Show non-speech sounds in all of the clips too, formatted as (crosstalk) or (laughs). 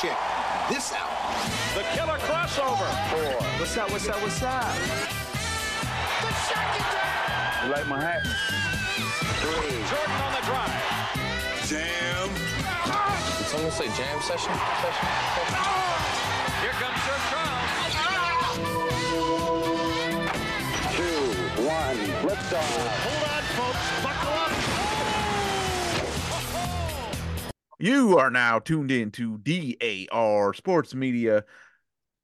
check this out. The killer crossover. Four. What's up, what's up, what's up? The second down. You like my hat? Three. Jordan on the drive. Jam. Did someone say jam session? Session? session? Here comes Sir Charles. Two, one, liftoff. Hold on, folks. Buckle You are now tuned in to DAR Sports Media,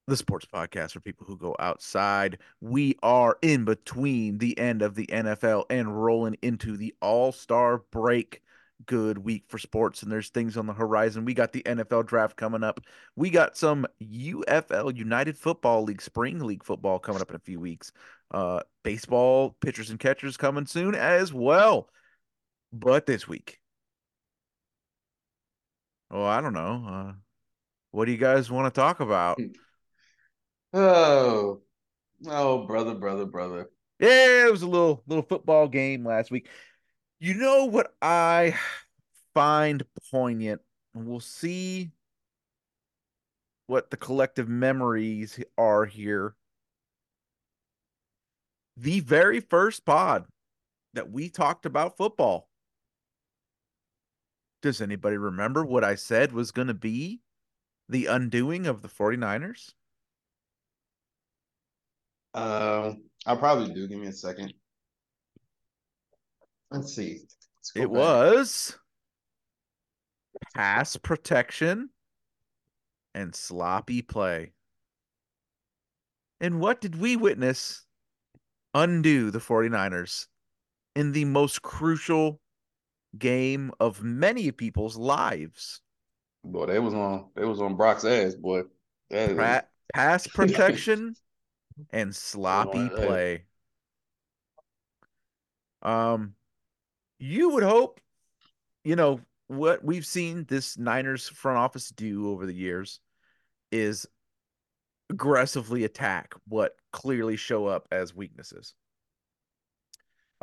the sports podcast for people who go outside. We are in between the end of the NFL and rolling into the All Star break. Good week for sports, and there's things on the horizon. We got the NFL draft coming up. We got some UFL United Football League Spring League football coming up in a few weeks. Uh, baseball pitchers and catchers coming soon as well. But this week, Oh, I don't know. Uh, what do you guys want to talk about? Oh, oh, brother, brother, brother. Yeah, it was a little little football game last week. You know what I find poignant, and we'll see what the collective memories are here. The very first pod that we talked about football. Does anybody remember what I said was going to be the undoing of the 49ers? Um, I probably do. Give me a second. Let's see. Let's It back. was pass protection and sloppy play. And what did we witness undo the 49ers in the most crucial game of many people's lives? Boy, they was on. They was on Brock's ass, boy. Pa- pass (laughs) protection and sloppy play. Um, you would hope, you know, what we've seen this Niners front office do over the years is aggressively attack what clearly show up as weaknesses.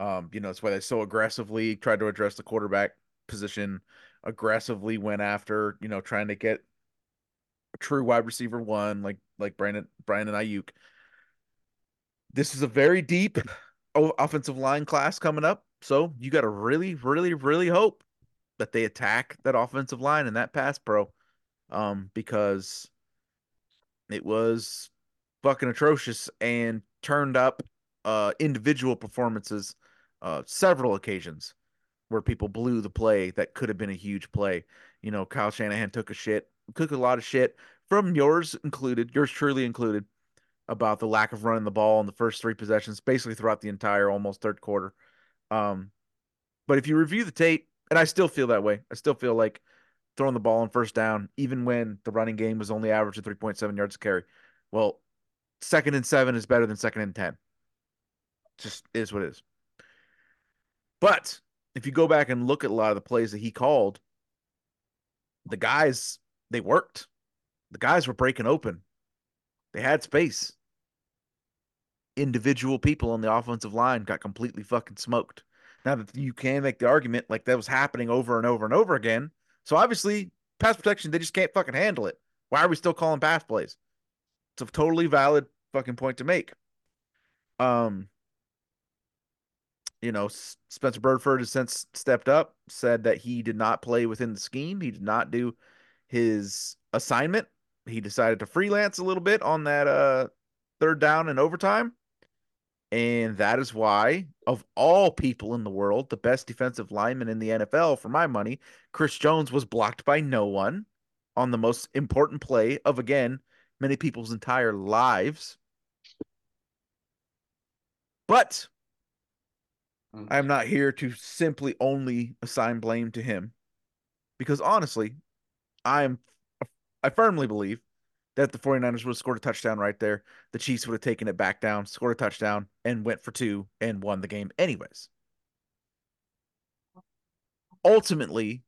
Um, you know, that's why they so aggressively tried to address the quarterback position, aggressively went after, you know, trying to get a true wide receiver one like like Brandon Brandon Aiyuk. This is a very deep offensive line class coming up, so you got to really, really, really hope that they attack that offensive line and that pass pro, um, because it was fucking atrocious and turned up uh individual performances uh several occasions where people blew the play that could have been a huge play. You know, Kyle Shanahan took a shit, took a lot of shit from yours included, yours truly included, about the lack of running the ball in the first three possessions, basically throughout the entire almost third quarter. Um, but if you review the tape, and I still feel that way, I still feel like throwing the ball on first down, even when the running game was only averaging 3.7 yards a carry. Well, second and seven is better than second and 10. Just is what it is. But if you go back and look at a lot of the plays that he called, the guys, they worked. The guys were breaking open. They had space. Individual people on the offensive line got completely fucking smoked. Now that you can make the argument like that was happening over and over and over again. So obviously, pass protection, they just can't fucking handle it. Why are we still calling pass plays? It's a totally valid fucking point to make. Um, you know, Spencer Burford has since stepped up, said that he did not play within the scheme. He did not do his assignment. He decided to freelance a little bit on that uh third down and overtime. And that is why, of all people in the world, the best defensive lineman in the NFL, for my money, Chris Jones was blocked by no one on the most important play of, again, many people's entire lives. But Mm. I'm not here to simply only assign blame to him because honestly, I'm I firmly believe that the 49ers would have scored a touchdown right there. The Chiefs would have taken it back down, scored a touchdown, and went for two and won the game anyways. Ultimately,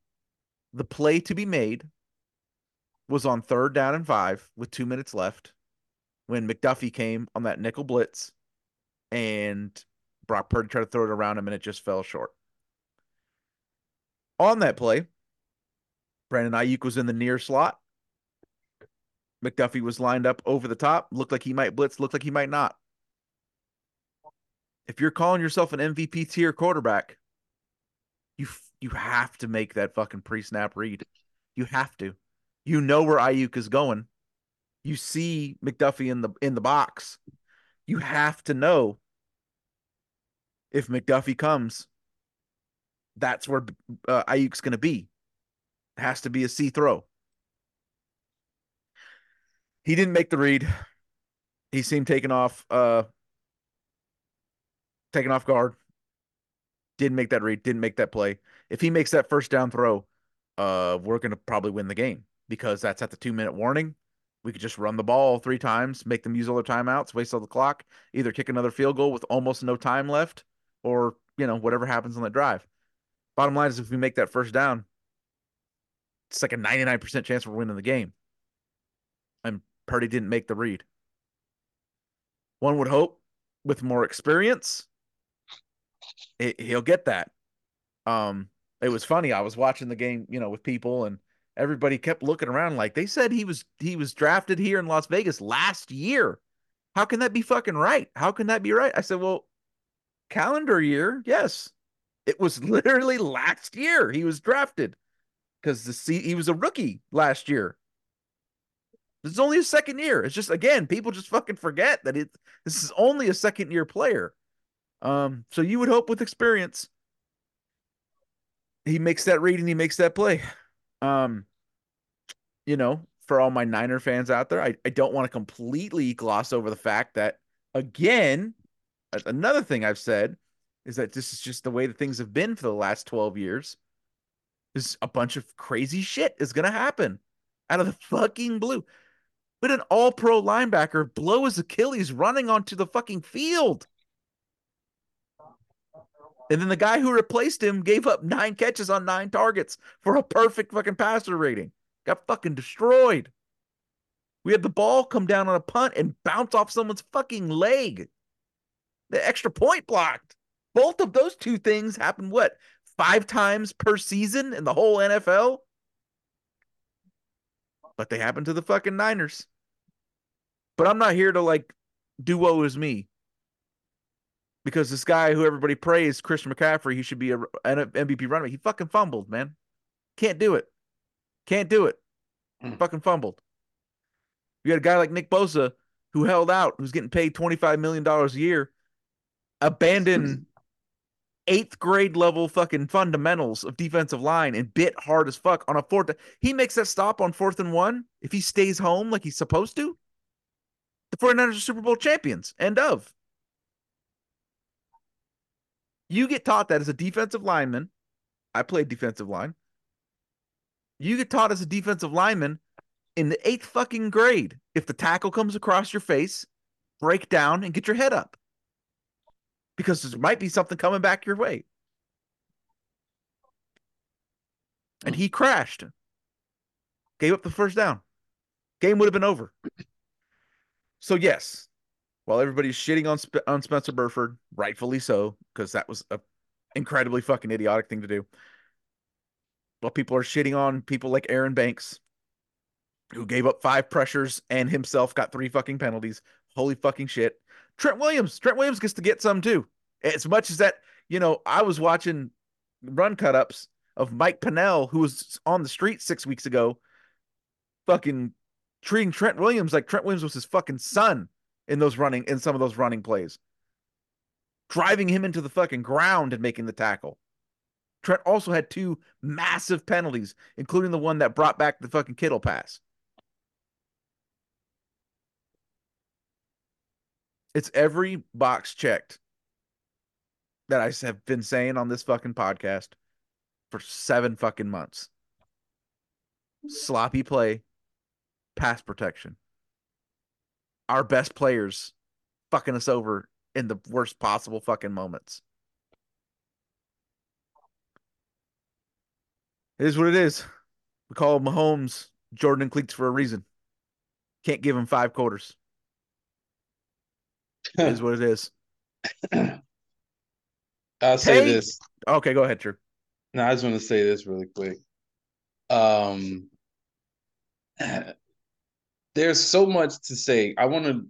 the play to be made was on third down and five with two minutes left when McDuffie came on that nickel blitz and Brock Purdy tried to throw it around him and it just fell short. On that play, Brandon Aiyuk was in the near slot. McDuffie was lined up over the top, looked like he might blitz, looked like he might not. If you're calling yourself an MVP tier quarterback, you you have to make that fucking pre-snap read. You have to. You know where Aiyuk is going. You see McDuffie in the in the box. You have to know if McDuffie comes, that's where uh, Aiyuk's going to be. It has to be a C throw. He didn't make the read. He seemed taken off, uh, taken off guard. Didn't make that read. Didn't make that play. If he makes that first down throw, uh, we're going to probably win the game because that's at the two minute warning. We could just run the ball three times, make them use all their timeouts, waste all the clock, either kick another field goal with almost no time left, or you know whatever happens on that drive. Bottom line is, if we make that first down, it's like a ninety nine percent chance we're winning the game. And Purdy didn't make the read. One would hope, with more experience, it, he'll get that. Um, it was funny. I was watching the game, you know, with people, and everybody kept looking around like they said he was he was drafted here in Las Vegas last year. How can that be fucking right? How can that be right? I said, well, calendar year, yes. It was (laughs) literally last year he was drafted because the he was a rookie last year. This is only his second year. It's just again, people just fucking forget that it this is only a second year player. Um, so you would hope with experience he makes that read and he makes that play. Um, you know, for all my Niner fans out there, I, I don't want to completely gloss over the fact that again, another thing I've said is that this is just the way that things have been for the last 12 years. Is a bunch of crazy shit is gonna happen out of the fucking blue. But an all pro linebacker blow his Achilles running onto the fucking field. And then the guy who replaced him gave up nine catches on nine targets for a perfect fucking passer rating. Got fucking destroyed. We had the ball come down on a punt and bounce off someone's fucking leg. The extra point blocked. Both of those two things happen what? Five times per season in the whole NFL? But they happen to the fucking Niners. But I'm not here to like do woe is me because this guy who everybody praised, Christian McCaffrey, he should be a, an MVP running. He fucking fumbled, man. Can't do it. Can't do it. Mm. Fucking fumbled. You had a guy like Nick Bosa who held out, who's getting paid $25 million a year, abandon eighth grade level fucking fundamentals of defensive line and bit hard as fuck on a fourth. He makes that stop on fourth and one if he stays home like he's supposed to. The 49ers are Super Bowl champions. End of. You get taught that as a defensive lineman. I played defensive line. You get taught as a defensive lineman in the eighth fucking grade. If the tackle comes across your face, break down and get your head up because there might be something coming back your way. And he crashed, gave up the first down. Game would have been over. So, yes, while everybody's shitting on Sp- on Spencer Burford, rightfully so, because that was a incredibly fucking idiotic thing to do. While people are shitting on people like Aaron Banks, who gave up five pressures and himself got three fucking penalties. Holy fucking shit. Trent Williams, Trent Williams gets to get some too. As much as that, you know, I was watching run cut ups of Mike Pennel, who was on the street six weeks ago, fucking treating Trent Williams like Trent Williams was his fucking son in those running in some of those running plays. Driving him into the fucking ground and making the tackle. Trent also had two massive penalties, including the one that brought back the fucking Kittle pass. It's every box checked that I have been saying on this fucking podcast for seven fucking months. Sloppy play, pass protection our best players fucking us over in the worst possible fucking moments. It is what it is. We call Mahomes Jordan and Cleats for a reason. Can't give him five quarters. It is what it is. (clears throat) I'll say hey. this. Okay, go ahead, Drew. No, I just want to say this really quick. Um, (sighs) there's so much to say. I want to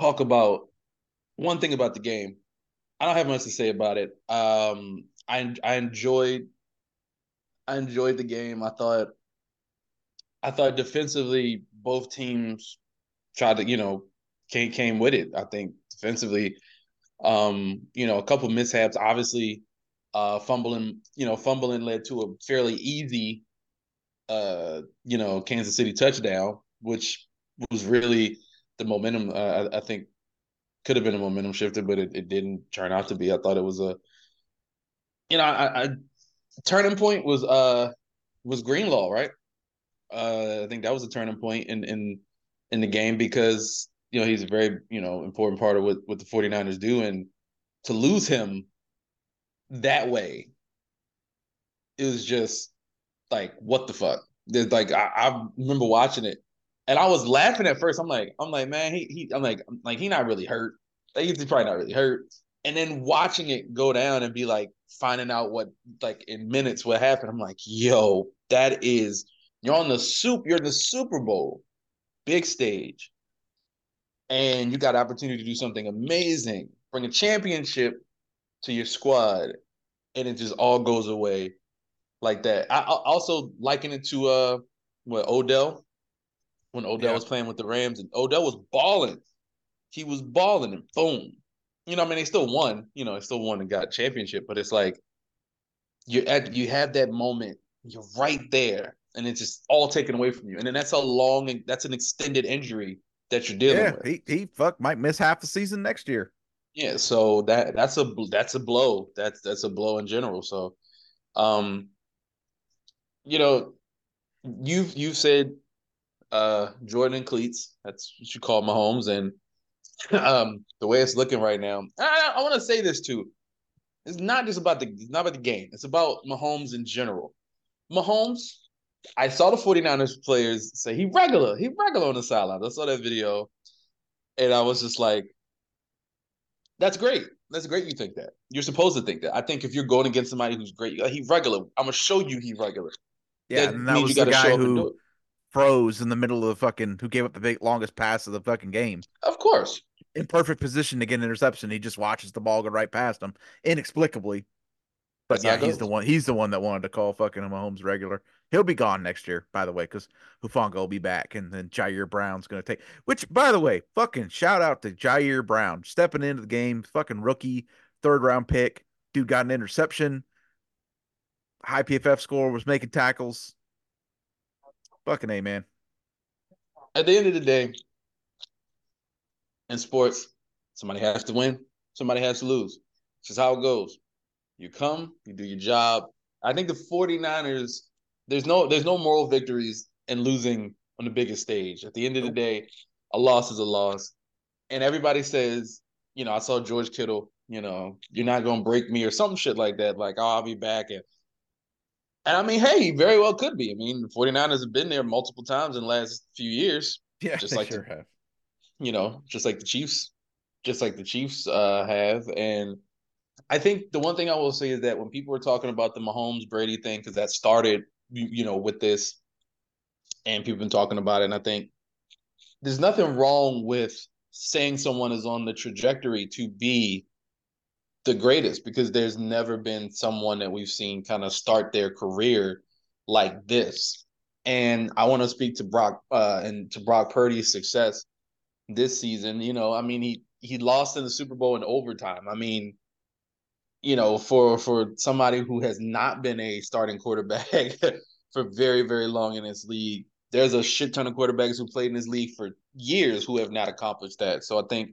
talk about one thing about the game. I don't have much to say about it. Um, I I enjoyed I enjoyed the game. I thought I thought defensively both teams tried to you know came came with it. I think defensively, um, you know, a couple mishaps. Obviously, uh, fumbling you know fumbling led to a fairly easy uh, you know, Kansas City touchdown, which was really the momentum. Uh, I, I, think could have been a momentum shifter, but it, it didn't turn out to be. I thought it was a, you know, I, I turning point was uh was Greenlaw, right? Uh, I think that was a turning point in in in the game because you know he's a very you know important part of what what the 49ers do and to lose him that way it was just like what the fuck? There's like I, I remember watching it and I was laughing at first. I'm like, I'm like, man, he he I'm like, I'm like he not really hurt. Like he's probably not really hurt. And then watching it go down and be like finding out what like in minutes what happened. I'm like, yo, that is you're on the soup, you're in the Super Bowl, big stage, and you got opportunity to do something amazing, bring a championship to your squad, and it just all goes away like that. I, I also liken it to uh what Odell when Odell yeah. was playing with the Rams and Odell was balling. He was balling and boom. You know, I mean, they still won. You know, they still won and got championship, but it's like you at you have that moment. You're right there, and it's just all taken away from you. And then that's a long, that's an extended injury that you're dealing yeah, with. He he fuck might miss half the season next year. Yeah, so that that's a that's a blow. That's that's a blow in general. So, um, you know, you've you've said uh Jordan cleats. That's what you call Mahomes, and (laughs) um the way it's looking right now. I, I want to say this too. It's not just about the it's not about the game. It's about Mahomes in general. Mahomes, I saw the 49ers players say he regular, he regular on the sideline. I saw that video, and I was just like, that's great. That's great. You think that. You're supposed to think that. I think if you're going against somebody who's great, he regular. I'm gonna show you he regular. Yeah, that and that was the guy who froze in the middle of the fucking who gave up the big longest pass of the fucking game. Of course. In perfect position to get an interception. He just watches the ball go right past him inexplicably. But That's yeah, he's the one. He's the one that wanted to call fucking Mahomes regular. He'll be gone next year, by the way, because Hufanga will be back, and then Ji'Ayir Brown's gonna take. Which, by the way, fucking shout out to Ji'Ayir Brown stepping into the game, fucking rookie, third round pick. Dude got an interception high PFF score, was making tackles. Fucking A, man. At the end of the day, in sports, somebody has to win, somebody has to lose. It's just how it goes. You come, you do your job. I think the 49ers, there's no there's no moral victories in losing on the biggest stage. At the end of the day, a loss is a loss. And everybody says, you know, I saw George Kittle, you know, you're not gonna break me or some shit like that. Like, oh, I'll be back. And and I mean, hey, he very well could be. I mean, the 49ers have been there multiple times in the last few years. Yeah, just like sure the, have. You know, just like the Chiefs, just like the Chiefs uh, have. And I think the one thing I will say is that when people were talking about the Mahomes Brady thing, because that started, you, you know, with this, and people been talking about it, and I think there's nothing wrong with saying someone is on the trajectory to be the greatest because there's never been someone that we've seen kind of start their career like this. And I want to speak to Brock uh, and to Brock Purdy's success this season. You know, I mean, he he lost in the Super Bowl in overtime. I mean, you know, for for somebody who has not been a starting quarterback (laughs) for very very long in this league, there's a shit ton of quarterbacks who played in this league for years who have not accomplished that. So I think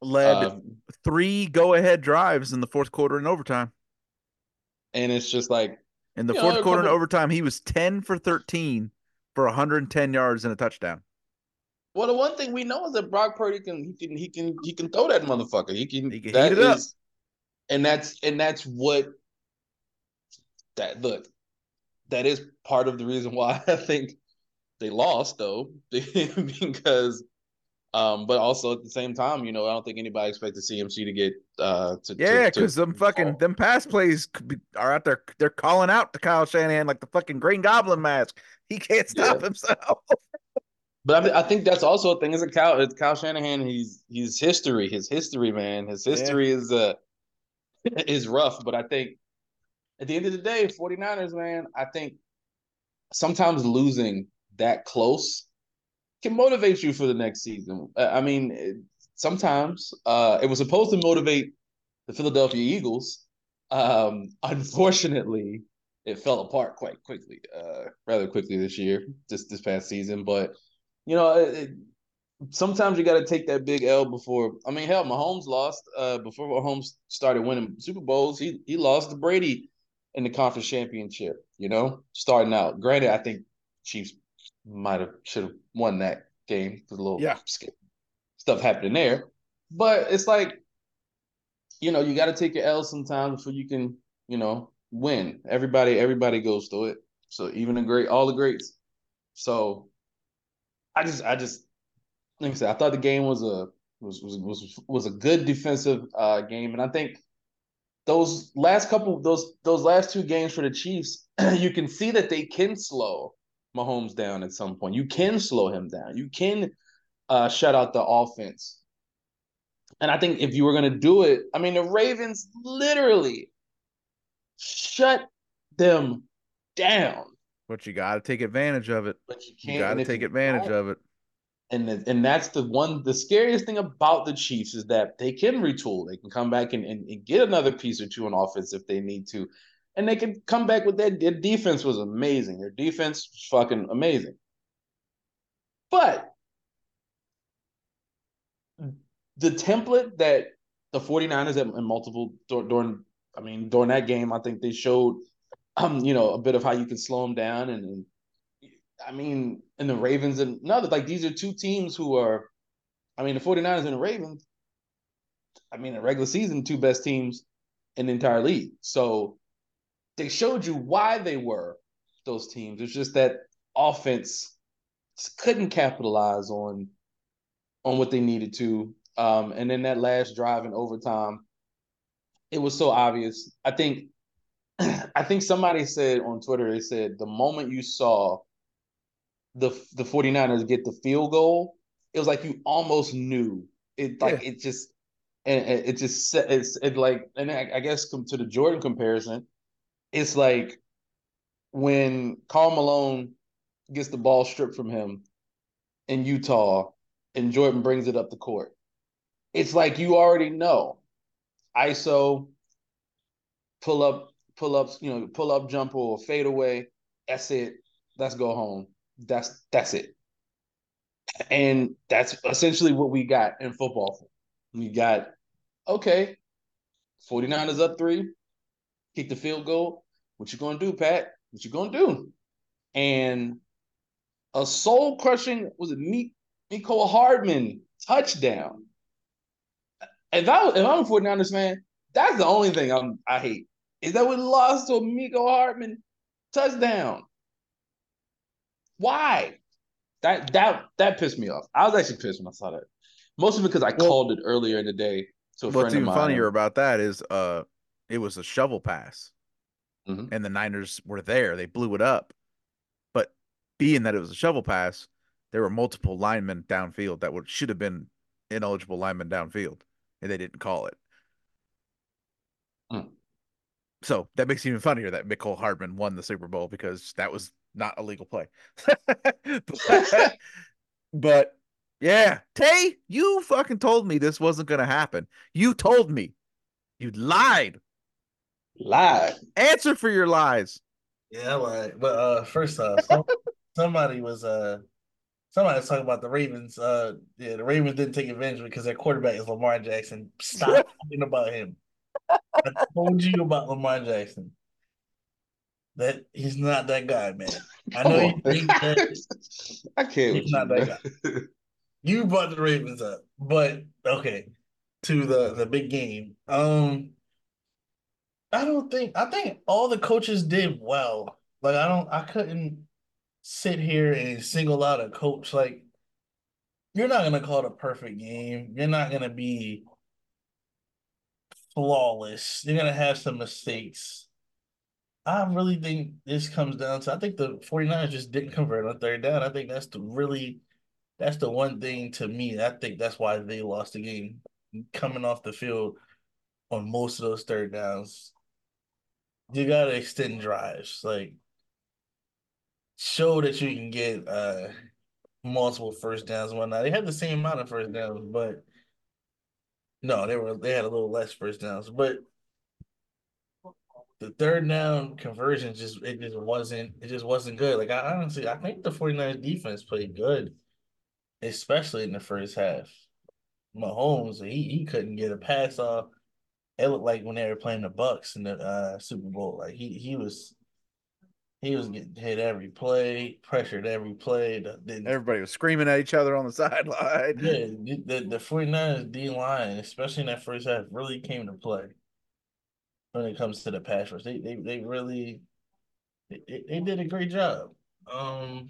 led um, three go ahead drives in the fourth quarter and overtime. And it's just like in the fourth know, quarter and overtime, he was 10 for 13 for 110 yards and a touchdown. Well, the one thing we know is that Brock Purdy can he can he can he can throw that motherfucker. He can, he can heat it is, up. And that's and that's what that look. That is part of the reason why (laughs) I think they lost though, (laughs) because um, but also at the same time, you know, I don't think anybody expected CMC to get uh to yeah, because them fucking them pass plays are out there. They're calling out to Kyle Shanahan like the fucking Green Goblin mask. He can't stop yeah. himself. (laughs) But I, I think that's also a thing. Is a it's Kyle Shanahan, he's he's history. His history, man. His history is uh is rough. But I think at the end of the day, 49ers, man, I think sometimes losing that close can motivate you for the next season. I mean, sometimes uh, it was supposed to motivate the Philadelphia Eagles. Um, (laughs) unfortunately, it fell apart quite quickly, uh, rather quickly this year, just this past season. But you know, it, sometimes you got to take that big L before. I mean, hell, Mahomes lost uh, before Mahomes started winning Super Bowls. He he lost to Brady in the conference championship. You know, starting out. Granted, I think Chiefs might have should have won that game because a little Yeah. stuff happening there. But it's like, you know, you got to take your L sometimes before you can, you know, win. Everybody, everybody goes through it. So even the great, all the greats. So I just, I just, like I said, I thought the game was a was was was was a good defensive uh, game, and I think those last couple those those last two games for the Chiefs, (clears throat) you can see that they can slow Mahomes down at some point. You can slow him down. You can uh, shut out the offense. And I think if you were going to do it, I mean, the Ravens literally shut them down. But you got to take advantage of it. But you can't. You got to take advantage of it. And and that's the one the scariest thing about the Chiefs is that they can retool. They can come back and, and, and get another piece or two on offense if they need to. And they can come back with that. Their defense was amazing. Their defense was fucking amazing. But the template that the 49ers at, in multiple during I mean during that game, I think they showed um, you know, a bit of how you can slow them down and, and I mean, and the Ravens and another like these are two teams who are I mean the 49ers and the Ravens, I mean, the regular season, two best teams in the entire league. So they showed you why they were those teams. It's just that offense couldn't capitalize on on what they needed to. Um, and then that last drive in overtime, it was so obvious. I think (clears throat) I think somebody said on Twitter, they said the moment you saw the the 49ers get the field goal, it was like you almost knew it like it just and it, just set- it's it like and I, I guess come to the Jordan comparison, it's like when Karl Malone gets the ball stripped from him in Utah and Jordan brings it up the court. It's like you already know. ISO, pull up, pull ups, you know, pull up jumper or fade away. That's it. Let's go home. That's that's it. And that's essentially what we got in football. We got okay, 49ers up three, kick the field goal. What you gonna do, Pat? What you gonna do? And a soul crushing was it me Nico Hardman touchdown. If I if I'm a 49ers fan, that's the only thing I'm I hate. Is that we lost to Mecole Hardman touchdown. Why? That that that pissed me off. I was actually pissed when I saw that. Mostly because I Well- called it earlier in the day So What's even funnier about that is uh it was a shovel pass. Mhm. And the Niners were there. They blew it up. But being that it was a shovel pass, there were multiple linemen downfield that would should have been ineligible linemen downfield, and they didn't call it. Hmm. So that makes it even funnier that Mecole Hardman won the Super Bowl because that was not a legal play. (laughs) (laughs) but, but yeah, Tay, you fucking told me this wasn't gonna happen. You told me. You lied. Lied. Answer for your lies. Yeah, I lied. But uh, first off, some, (laughs) somebody was uh, somebody was talking about the Ravens. Uh, yeah, the Ravens didn't take advantage because their quarterback is Lamar Jackson. Stop talking about him. I told you about Lamar Jackson. That he's not that guy, man. I know you think that (laughs) I can't He's you. not that man. you brought the Ravens up, but okay, to the the big game. Um, I don't think I think all the coaches did well. Like I don't, I couldn't sit here and single out a coach. Like you're not gonna call it a perfect game. You're not gonna be flawless. You're gonna have some mistakes. I really think this comes down to I think the 49ers just didn't convert on third down. I think that's the really that's the one thing to me. I think that's why they lost the game. Coming off the field on most of those third downs, you gotta extend drives. Like show that you can get uh multiple first downs and whatnot. They had the same amount of first downs, but no, they were they had a little less first downs. But the third down conversion just it just wasn't it just wasn't good. Like I honestly I think the 49ers defense played good, especially in the first half. Mahomes, he he couldn't get a pass off. It looked like when they were playing the Bucks in the uh, Super Bowl. Like he he was he was getting hit every play, pressured every play. The, the, Everybody was screaming at each other on the (laughs) sideline. yeah, the, the, the 49ers D line, especially in that first half, really came to play when it comes to the pass rush. They they they really they, they did a great job. Um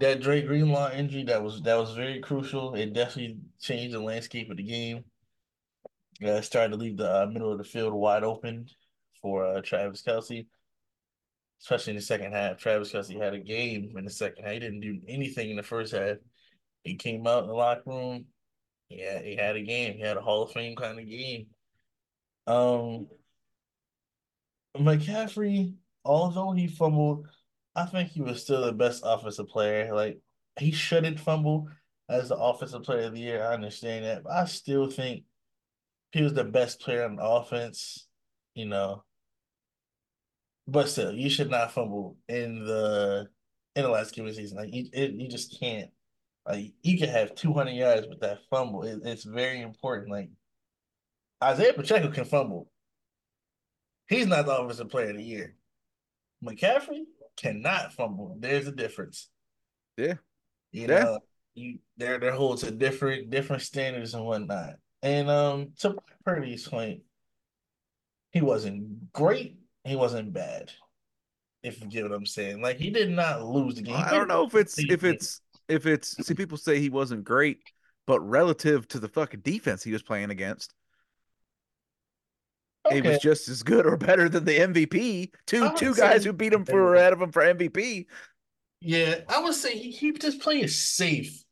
that Dre Greenlaw injury that was that was very crucial. It definitely changed the landscape of the game. Uh, started to leave the uh, middle of the field wide open for uh, Travis Kelce, especially in the second half. Travis Kelce had a game in the second half. He didn't do anything in the first half. He came out in the locker room. Yeah, he had a game. He had a Hall of Fame kind of game. Um, McCaffrey, although he fumbled, I think he was still the best offensive player. Like he shouldn't fumble as the offensive player of the year. I understand that, but I still think he was the best player on offense. You know, but still, you should not fumble in the in the last game of the season. Like you, it, you just can't. Like you can have two hundred yards with that fumble. It, it's very important. Like Isaiah Pacheco can fumble. He's not the offensive player of the year. McCaffrey cannot fumble. There's a difference. Yeah. You Yeah. know, you they're they're held to different different standards and whatnot. And um to Purdy's point, he wasn't great, he wasn't bad. If you get what I'm saying. Like he did not lose the game. I don't know if it's if it's if it's see people say he wasn't great, but relative to the fucking defense he was playing against, he was just as good or better than the MVP. Two two guys who beat him for ahead of him for MVP. Yeah, I would say he, he just played safe.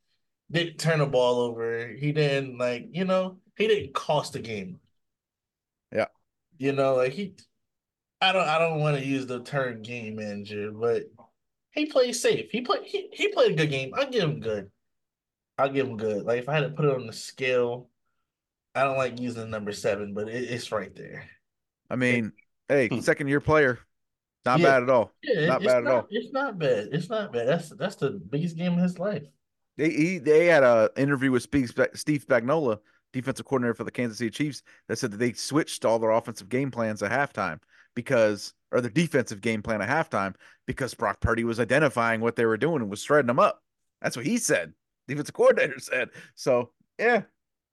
Didn't turn the ball over. He didn't like, you know, he didn't cost the game. Yeah. You know, like he I don't I don't want to use the term game manager, but he played safe. He played he, he played a good game. I'll give him good. I'll give him good. Like if I had to put it on the scale, I don't like using the number seven, but it, it's right there. I mean, hey, Hmm. second year player, not Yeah. bad at all. Yeah, Not it's bad at not, all. It's not bad. It's not bad. That's that's the biggest game of his life. They he, they had a interview with Steve Spag- Steve Spagnuolo, defensive coordinator for the Kansas City Chiefs, that said that they switched all their offensive game plans at halftime because, or their defensive game plan at halftime because Brock Purdy was identifying what they were doing and was shredding them up. That's what he said. Defensive coordinator (laughs) said. So yeah,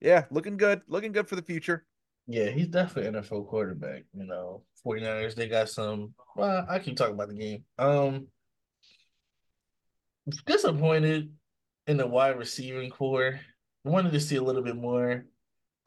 yeah, looking good, looking good for the future. Yeah, he's definitely NFL quarterback. You know, 49ers, they got some. Well, I keep talking about the game. Um, disappointed in the wide receiving corps. Wanted to see a little bit more.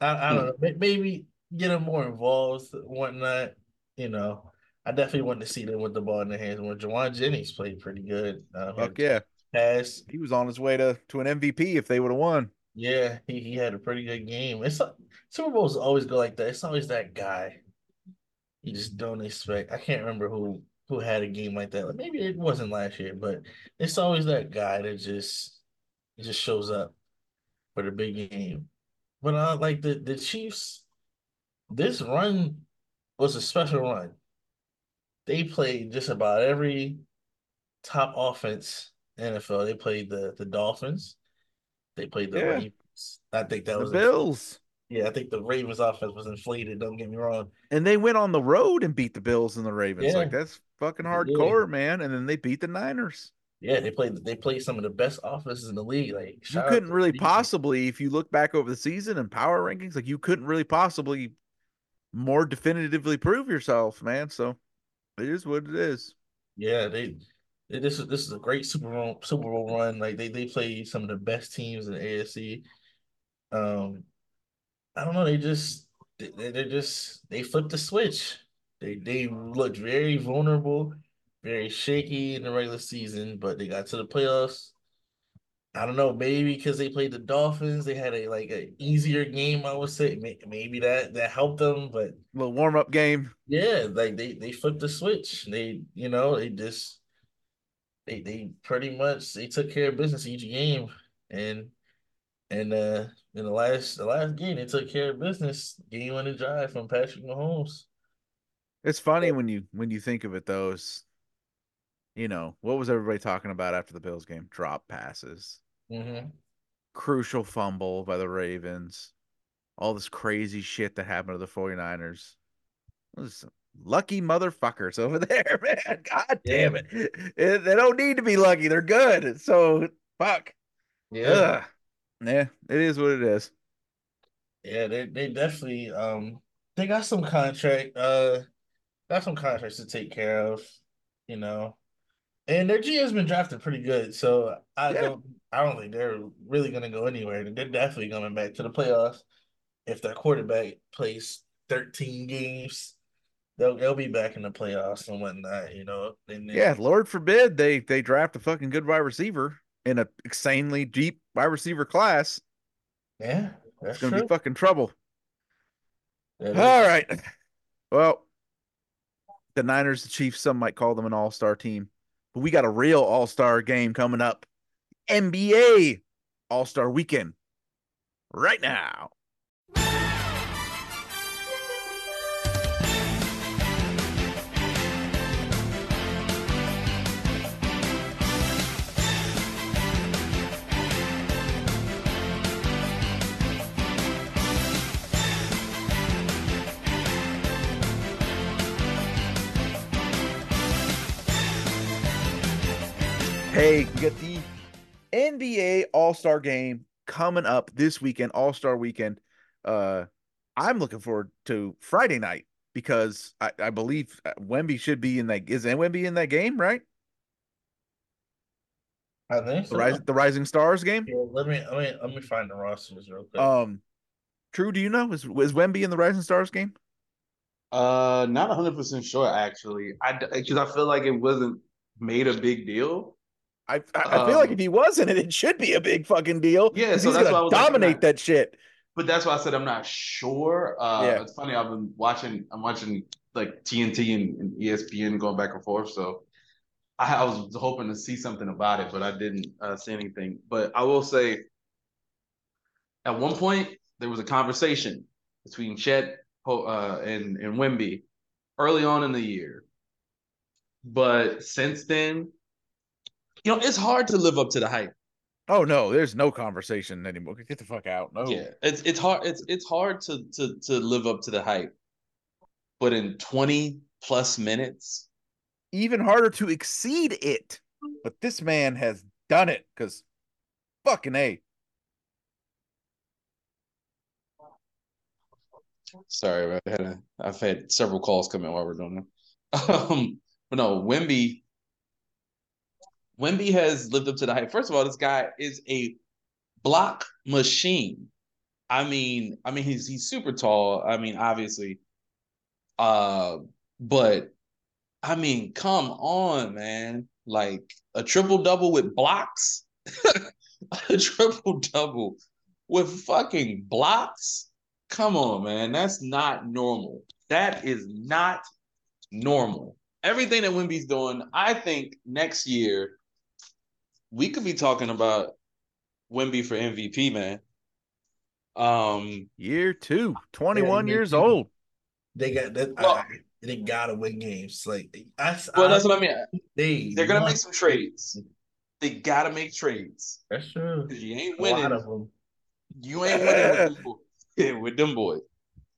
I, I don't know. Maybe get them more involved, whatnot. You know, I definitely wanted to see them with the ball in their hands When Jauan Jennings played pretty good. Um, Fuck yeah, pass. he was on his way to to an MVP if they would have won. Yeah, he, he had a pretty good game. It's Super Bowls always go like that. It's always that guy. You just don't expect. I can't remember who who had a game like that. Like maybe it wasn't last year, but it's always that guy that just just shows up for the big game. But uh, like the the Chiefs, this run was a special run. They played just about every top offense in NFL. They played the the Dolphins. They played the Yeah. Ravens. I think that The was Bills. yeah, I think the Ravens offense was inflated. Don't get me wrong. And they went on the road and beat the Bills and the Ravens. Like that's fucking Yeah. hardcore, man. And then they beat the Niners. Yeah, they played they played some of the best offenses in the league. Like You couldn't really possibly, if you look back over the season and power rankings, like you couldn't really possibly more definitively prove yourself, man. So it is what it is. Yeah, they this is this is a great Super Bowl Super Bowl run. Like they they play some of the best teams in the AFC. Um, I don't know. They just they they just they flipped the switch. They they looked very vulnerable, very shaky in the regular season, but they got to the playoffs. I don't know, maybe because they played the Dolphins, they had a like an easier game. I would say maybe that that helped them, but little warm up game. yeah, like they they flipped the switch. They you know they just they they pretty much they took care of business each game, and and uh in the last the last game they took care of business. Game winning drive from Patrick Mahomes. It's funny when you when you think of it though. You know what was everybody talking about after the Bills game? Drop passes, Mm-hmm. crucial fumble by the Ravens, all this crazy shit that happened to the 49ers. Those some lucky motherfuckers over (laughs) there, man. God damn it. Eh, They don't need to be lucky. They're good. So fuck. Yeah, Ugh. Yeah, it is what it is. yeah, they they definitely um they got some contract uh got some contracts to take care of, you know. And their GM's been drafted pretty good, so I Yeah. don't I don't think they're really gonna go anywhere. They're definitely coming back to the playoffs if their quarterback plays 13 games. They'll they'll be back in the playoffs and whatnot, you know. And then- Yeah, Lord forbid they they draft a fucking good wide receiver in a insanely deep wide receiver class. yeah, It's that's gonna true. be fucking trouble. That is- All right. Well, the Niners, the Chiefs, some might call them an all-star team. But we got a real all-star game coming up. NBA All-Star Weekend. Right now. Hey, we got the NBA All-Star game coming up this weekend, All-Star weekend. Uh I'm looking forward to Friday night because I, I believe uh, Wemby should be in that is Wemby in that game, right? I think The so. Rising the Rising Stars game? Yeah, let me let me let me find the rosters real quick. Um True, do you know? Is is Wemby in the Rising Stars game? Uh, not hundred percent sure actually. I because I feel like it wasn't made a big deal. I I, I feel like Um, if he was in it, it should be a big fucking deal. Yeah, so he's gonna like, dominate not- that shit. But that's why I said I'm not sure. Uh, Yeah. it's funny. I've been watching. I'm watching like TNT and, and ESPN going back and forth. So I, I was hoping to see something about it, but I didn't uh, see anything. But I will say, at one point there was a conversation between Chet uh, and and Wemby early on in the year, but since then, you know, it's hard to live up to the hype. Oh no, there's no conversation anymore. Get the fuck out. No. Yeah, it's it's hard it's it's hard to to to live up to the hype. But in 20 plus minutes, even harder to exceed it. But this man has done it because fucking A. sorry, I had a, I've had several calls come in while we're doing that. (laughs) Um, but no, Wemby Wemby has lived up to the hype. First of all, this guy is a block machine. I mean, I mean he's he's super tall. I mean, obviously. Uh, but I mean, come on, man. Like a triple double with blocks. (laughs) a triple double with fucking blocks. Come on, man. That's not normal. That is not normal. Everything that Wemby's doing, I think next year we could be talking about Wemby for MVP, man. Um, Year two, 21 Yeah, years old. they got that. Well- I, they gotta win games. Like I, well, that's what I mean. they They're gonna make some trades. They gotta make trades That's true. because you ain't A lot winning. of them. You ain't winning with them, boys. (laughs) with them boys.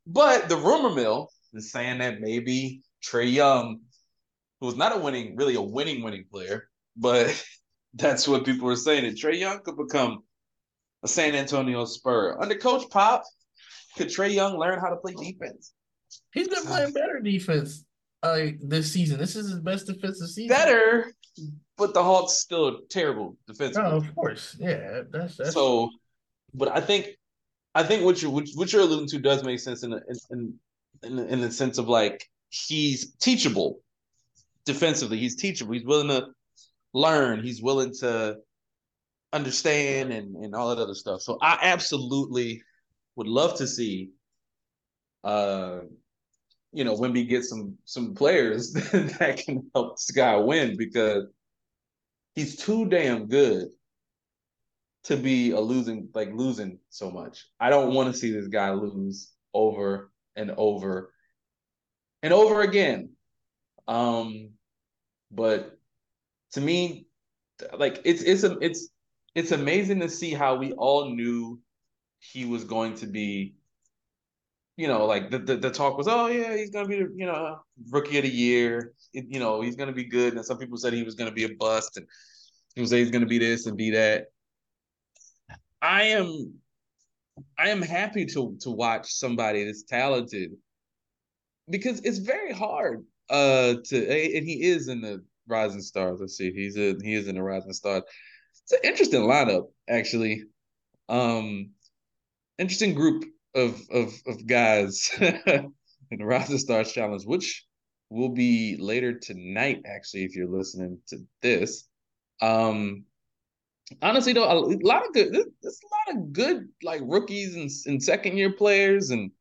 But the rumor mill is saying that maybe Trae Young, who's not a winning, really a winning winning player, but that's what people are saying that Trae Young could become a San Antonio Spur under Coach Pop. Could Trae Young learn how to play defense He's been playing better defense uh, this season. This is his best defensive season. better? But the Hawks still terrible defense. No, of course. Yeah, that's that's so, but I think, I think what you what, what you're alluding to does make sense in the, in in in the sense of like he's teachable defensively. He's teachable. He's willing to learn. He's willing to understand and and all that other stuff. So I absolutely would love to see uh you know Wemby get some some players (laughs) that can help this guy win because he's too damn good to be a losing like losing so much. I don't want to see this guy lose over and over and over again. Um but to me like it's it's a, it's it's amazing to see how we all knew he was going to be you know like the, the, the talk was oh yeah he's to be the you know rookie of the year. It, you know he's to be good. And some people said he was to be a bust and people say he's to be this and be that. I am i am happy to to watch somebody that's talented because it's very hard uh to and he is in the rising stars let's see he's a he is in the rising stars it's an interesting lineup, actually. Um, interesting group of of of guys (laughs) in the Rising Stars Challenge, which will be later tonight. Actually, if you're listening to this, um, honestly though, a lot of good. There's a lot of good like rookies and, and second year players, and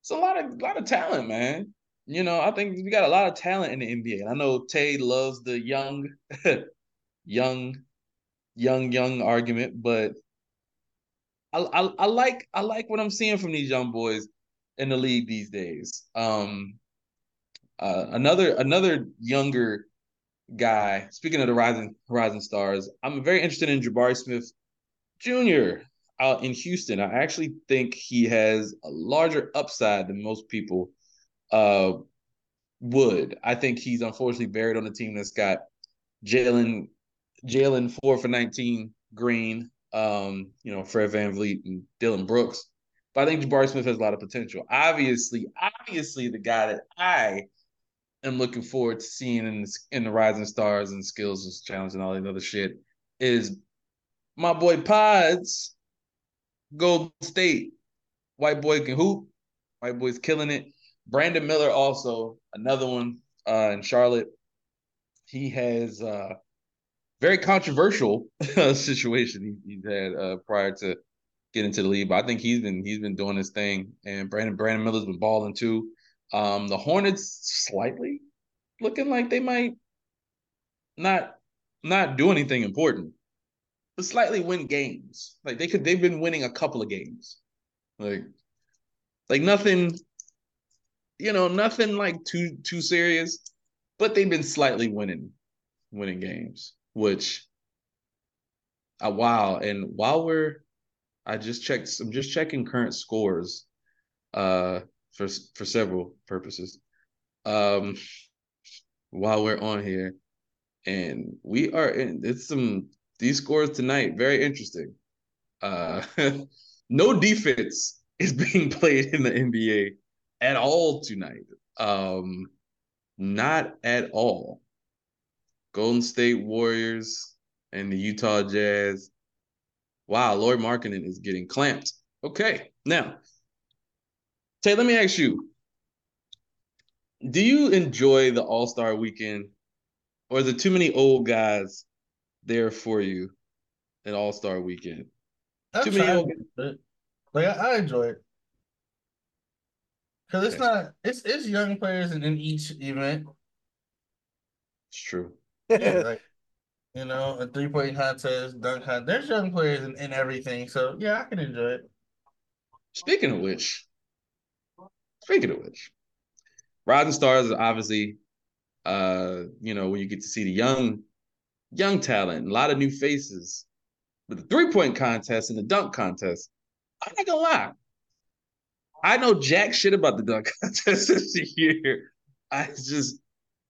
it's a lot of a lot of talent, man. You know, I think we got a lot of talent in the NBA. And I know Tay loves the young, (laughs) young young young argument, but I, I, I like I like what I'm seeing from these young boys in the league these days. Um, uh, another another younger guy. Speaking of the rising rising stars, I'm very interested in Jabari Smith Jr. out in Houston. I actually think he has a larger upside than most people uh, would. I think he's unfortunately buried on a team that's got Jalen Jalen four for 19, Green, um, you know, Fred Van VanVleet and Dillon Brooks. But I think Jabari Smith has a lot of potential. Obviously, obviously the guy that I am looking forward to seeing in the, in the Rising Stars and Skills Challenge and all that other shit is my boy Pods, Golden State. White boy can hoop. White boy's killing it. Brandon Miller also another one uh, in Charlotte. He has uh, very controversial (laughs) situation he, he's had uh, prior to getting to the league. But I think he's been he's been doing his thing, and Brandon Brandon Miller's been balling too. Um, the Hornets slightly looking like they might not not do anything important, but slightly win games. Like they could, they've been winning a couple of games, like like nothing, you know, nothing like too too serious, but they've been slightly winning winning games which uh, wow. And while we're, I just checked, I'm just checking current scores uh, for for several purposes. Um, while we're on here, and we are in, it's some these scores tonight very interesting. Uh, (laughs) no defense is being played in the NBA at all tonight. Um, not at all. Golden State Warriors and the Utah Jazz. Wow, Lauri Markkanen is getting clamped. Okay, now, Tay, let me ask you: Do you enjoy the All Star Weekend, or is there too many old guys there for you at All Star Weekend? I'm too many old. Like I enjoy it because it's not it's it's young players in, in each event. It's true. Yeah, (laughs) like you know, a three point contest, dunk contest. There's young players in, in everything, so yeah, I can enjoy it. Speaking of which, speaking of which, Rising Stars is obviously, uh, you know, when you get to see the young, young talent, a lot of new faces. But the three point contest and the dunk contest, I'm not gonna lie, I know jack shit about the dunk (laughs) contest this year. I just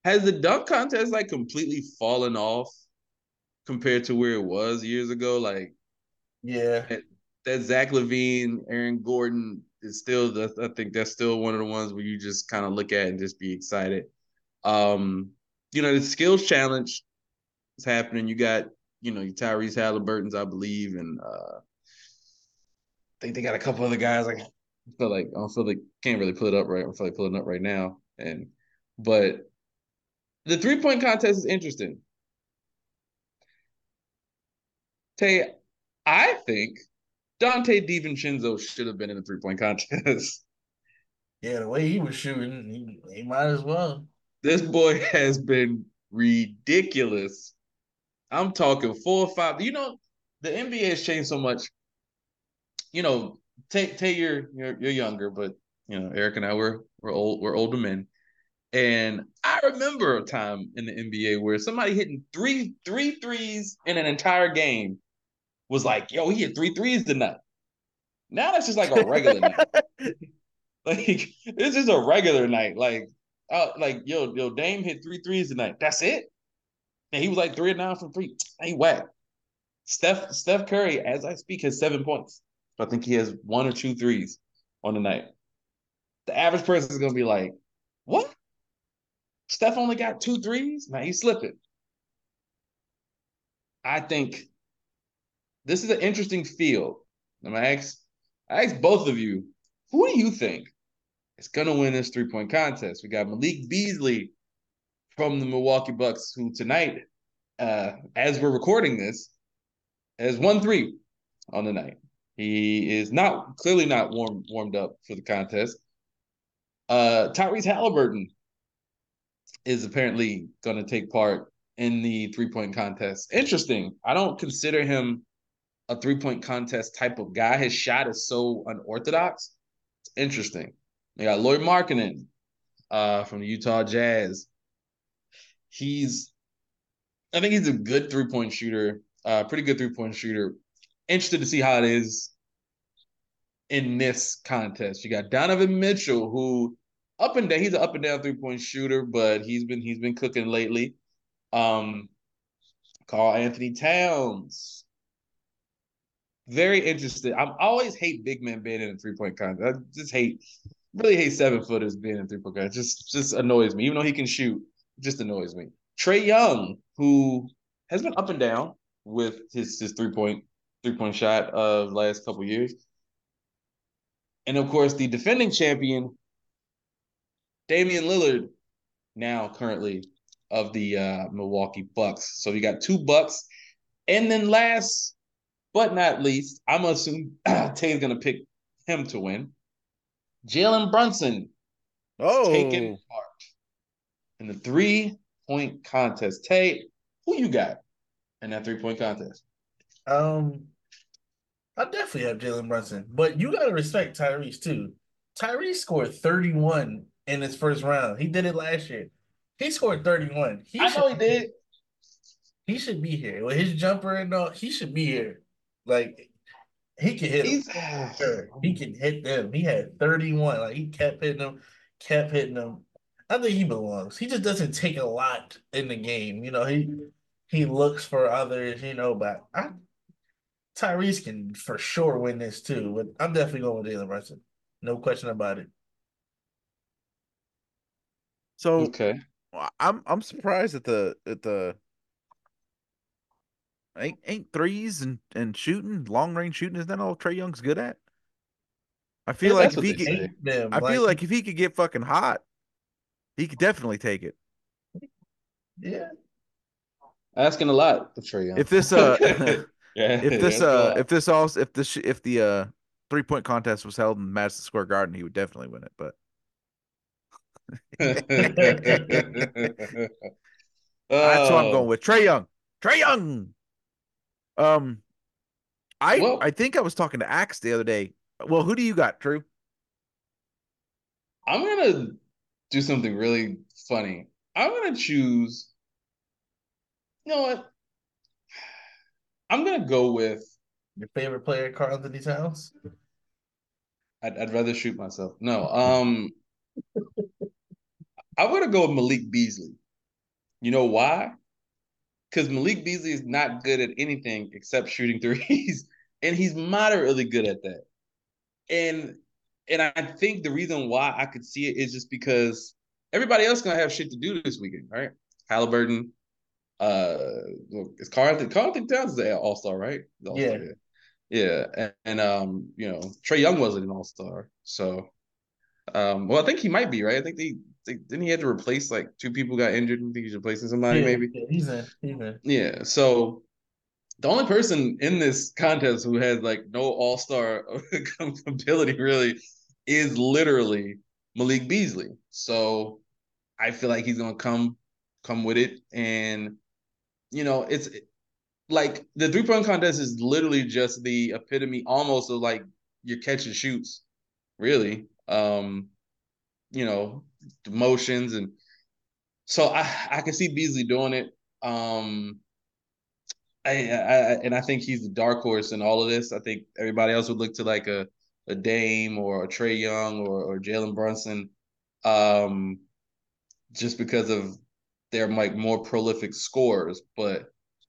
has the dunk contest like completely fallen off compared to where it was years ago. Like Yeah, that Zach LaVine, Aaron Gordon is still the, I think that's still one of the ones where you just kind of look at and just be excited. Um, you know, the skills challenge is happening. You got, you know, your Tyrese Halliburton's, I believe, and uh I think they got a couple other guys. Like I feel like I don't feel like can't really pull it up right. I feel like pulling up right now. And but the three point contest is interesting. Tay, I think Donte DiVincenzo should have been in the three point contest. (laughs) Yeah, the way he was shooting, he, he might as well. This boy has been ridiculous. I'm talking four or five. You know, the NBA has changed so much. You know, take take your you're, you're younger, but you know, Eric and I were we're old we're older men. And I remember a time in the NBA where somebody hitting three three threes in an entire game was like, yo, he hit three threes tonight. Now that's just like a regular night. (laughs) Like this is a regular night. Like, uh, like yo, yo, Dame hit three threes tonight. That's it. And he was like three and nine from three. Ain't whack. Steph Steph Curry, as I speak, has seven points. I think he has one or two threes on the night. The average person is gonna be like, "What? Steph only got two threes? Now he's slipping." I think this is an interesting field. I'm gonna ask, I ask both of you, who do you think is gonna win this three point contest? We got Malik Beasley from the Milwaukee Bucks, who tonight, uh, as we're recording this, has one three on the night. He is not clearly not warm warmed up for the contest. Uh, Tyrese Halliburton is apparently going to take part in the three point contest. Interesting. I don't consider him a three point contest type of guy. His shot is so unorthodox. It's interesting. They got Lloyd Markkanen uh, from the Utah Jazz. He's, I think he's a good three point shooter, uh, pretty good three point shooter. Interested to see how it is in this contest. You got Donovan Mitchell, who up and down, he's an up and down three point shooter, but he's been he's been cooking lately. Um, Karl-Anthony Towns. Very interested. I always hate big men being in a three point contest. I just hate, really hate seven footers being in three point contest. Just just annoys me. Even though he can shoot, just annoys me. Trae Young, who has been up and down with his his three point three point shot of last couple years, and of course the defending champion, Damian Lillard, now currently of the uh, Milwaukee Bucks. So you got two Bucks, and then last but not least, I'm gonna assume (clears throat) Tate's gonna pick him to win. Jalen Brunson Oh, taking part in the three point contest. Tate, who you got in that three point contest? Um, I definitely have Jalen Brunson, but you gotta respect Tyrese too. Tyrese scored 31 in his first round. He did it last year. He scored 31. He I should, know he did. he should be here with his jumper and all. He should be here. Like he can hit. He's them. Sure, he can hit them. He had 31. Like he kept hitting them, kept hitting them. I think he belongs. He just doesn't take a lot in the game. You know, he he looks for others, you know, but I Tyrese can for sure win this too. But I'm definitely going with Jalen Brunson. No question about it. so okay. I'm I'm surprised at the at the ain't ain't threes and and shooting long range shooting is that all Trae Young's good at? I feel Yeah, like if he could, say. Them. I feel like if he could get fucking hot, he could definitely take it. yeah. Asking a lot for Trae Young. If this uh (laughs) (laughs) yeah, if (laughs) this a uh if this all if this if the uh three point contest was held in Madison Square Garden, he would definitely win it. But (laughs) that's what I'm Oh. going with. Trae Young. Trae Young. Um I Well- I think I was talking to Axe the other day. Well, who do you got, Drew? I'm gonna do something really funny. I'm gonna choose. You know what? I'm gonna go with. Your favorite player, Karl-Anthony Towns? I'd, I'd rather shoot myself. No. Um. (laughs) I'm gonna go with Malik Beasley. You know why? Because Malik Beasley is not good at anything except shooting threes, (laughs) and he's moderately good at that. And and I think the reason why I could see it is just because everybody else gonna have shit to do this weekend, right? Halliburton, uh, it's Carlton. Carlton Towns is an All Star, right? All-Star, Yeah. yeah, and, and um, you know, Trae Young wasn't an All Star, so um, well, I think he might be right. I think they, they didn't he had to replace like two people got injured. I think he's replacing somebody, yeah, maybe. yeah, he's in. He's in. Yeah. So the only person in this contest who has like no all star ability (laughs) really is literally Malik Beasley. So I feel like he's gonna come come with it, and you know it's like the three point contest is literally just the epitome, almost of like your catch and shoots, really. Um, you know, motions and so I I can see Beasley doing it. Um, I, I and I think he's the dark horse in all of this. I think everybody else would look to like a a Dame or a Trae Young or or Jalen Brunson, um, just because of their like more prolific scores. But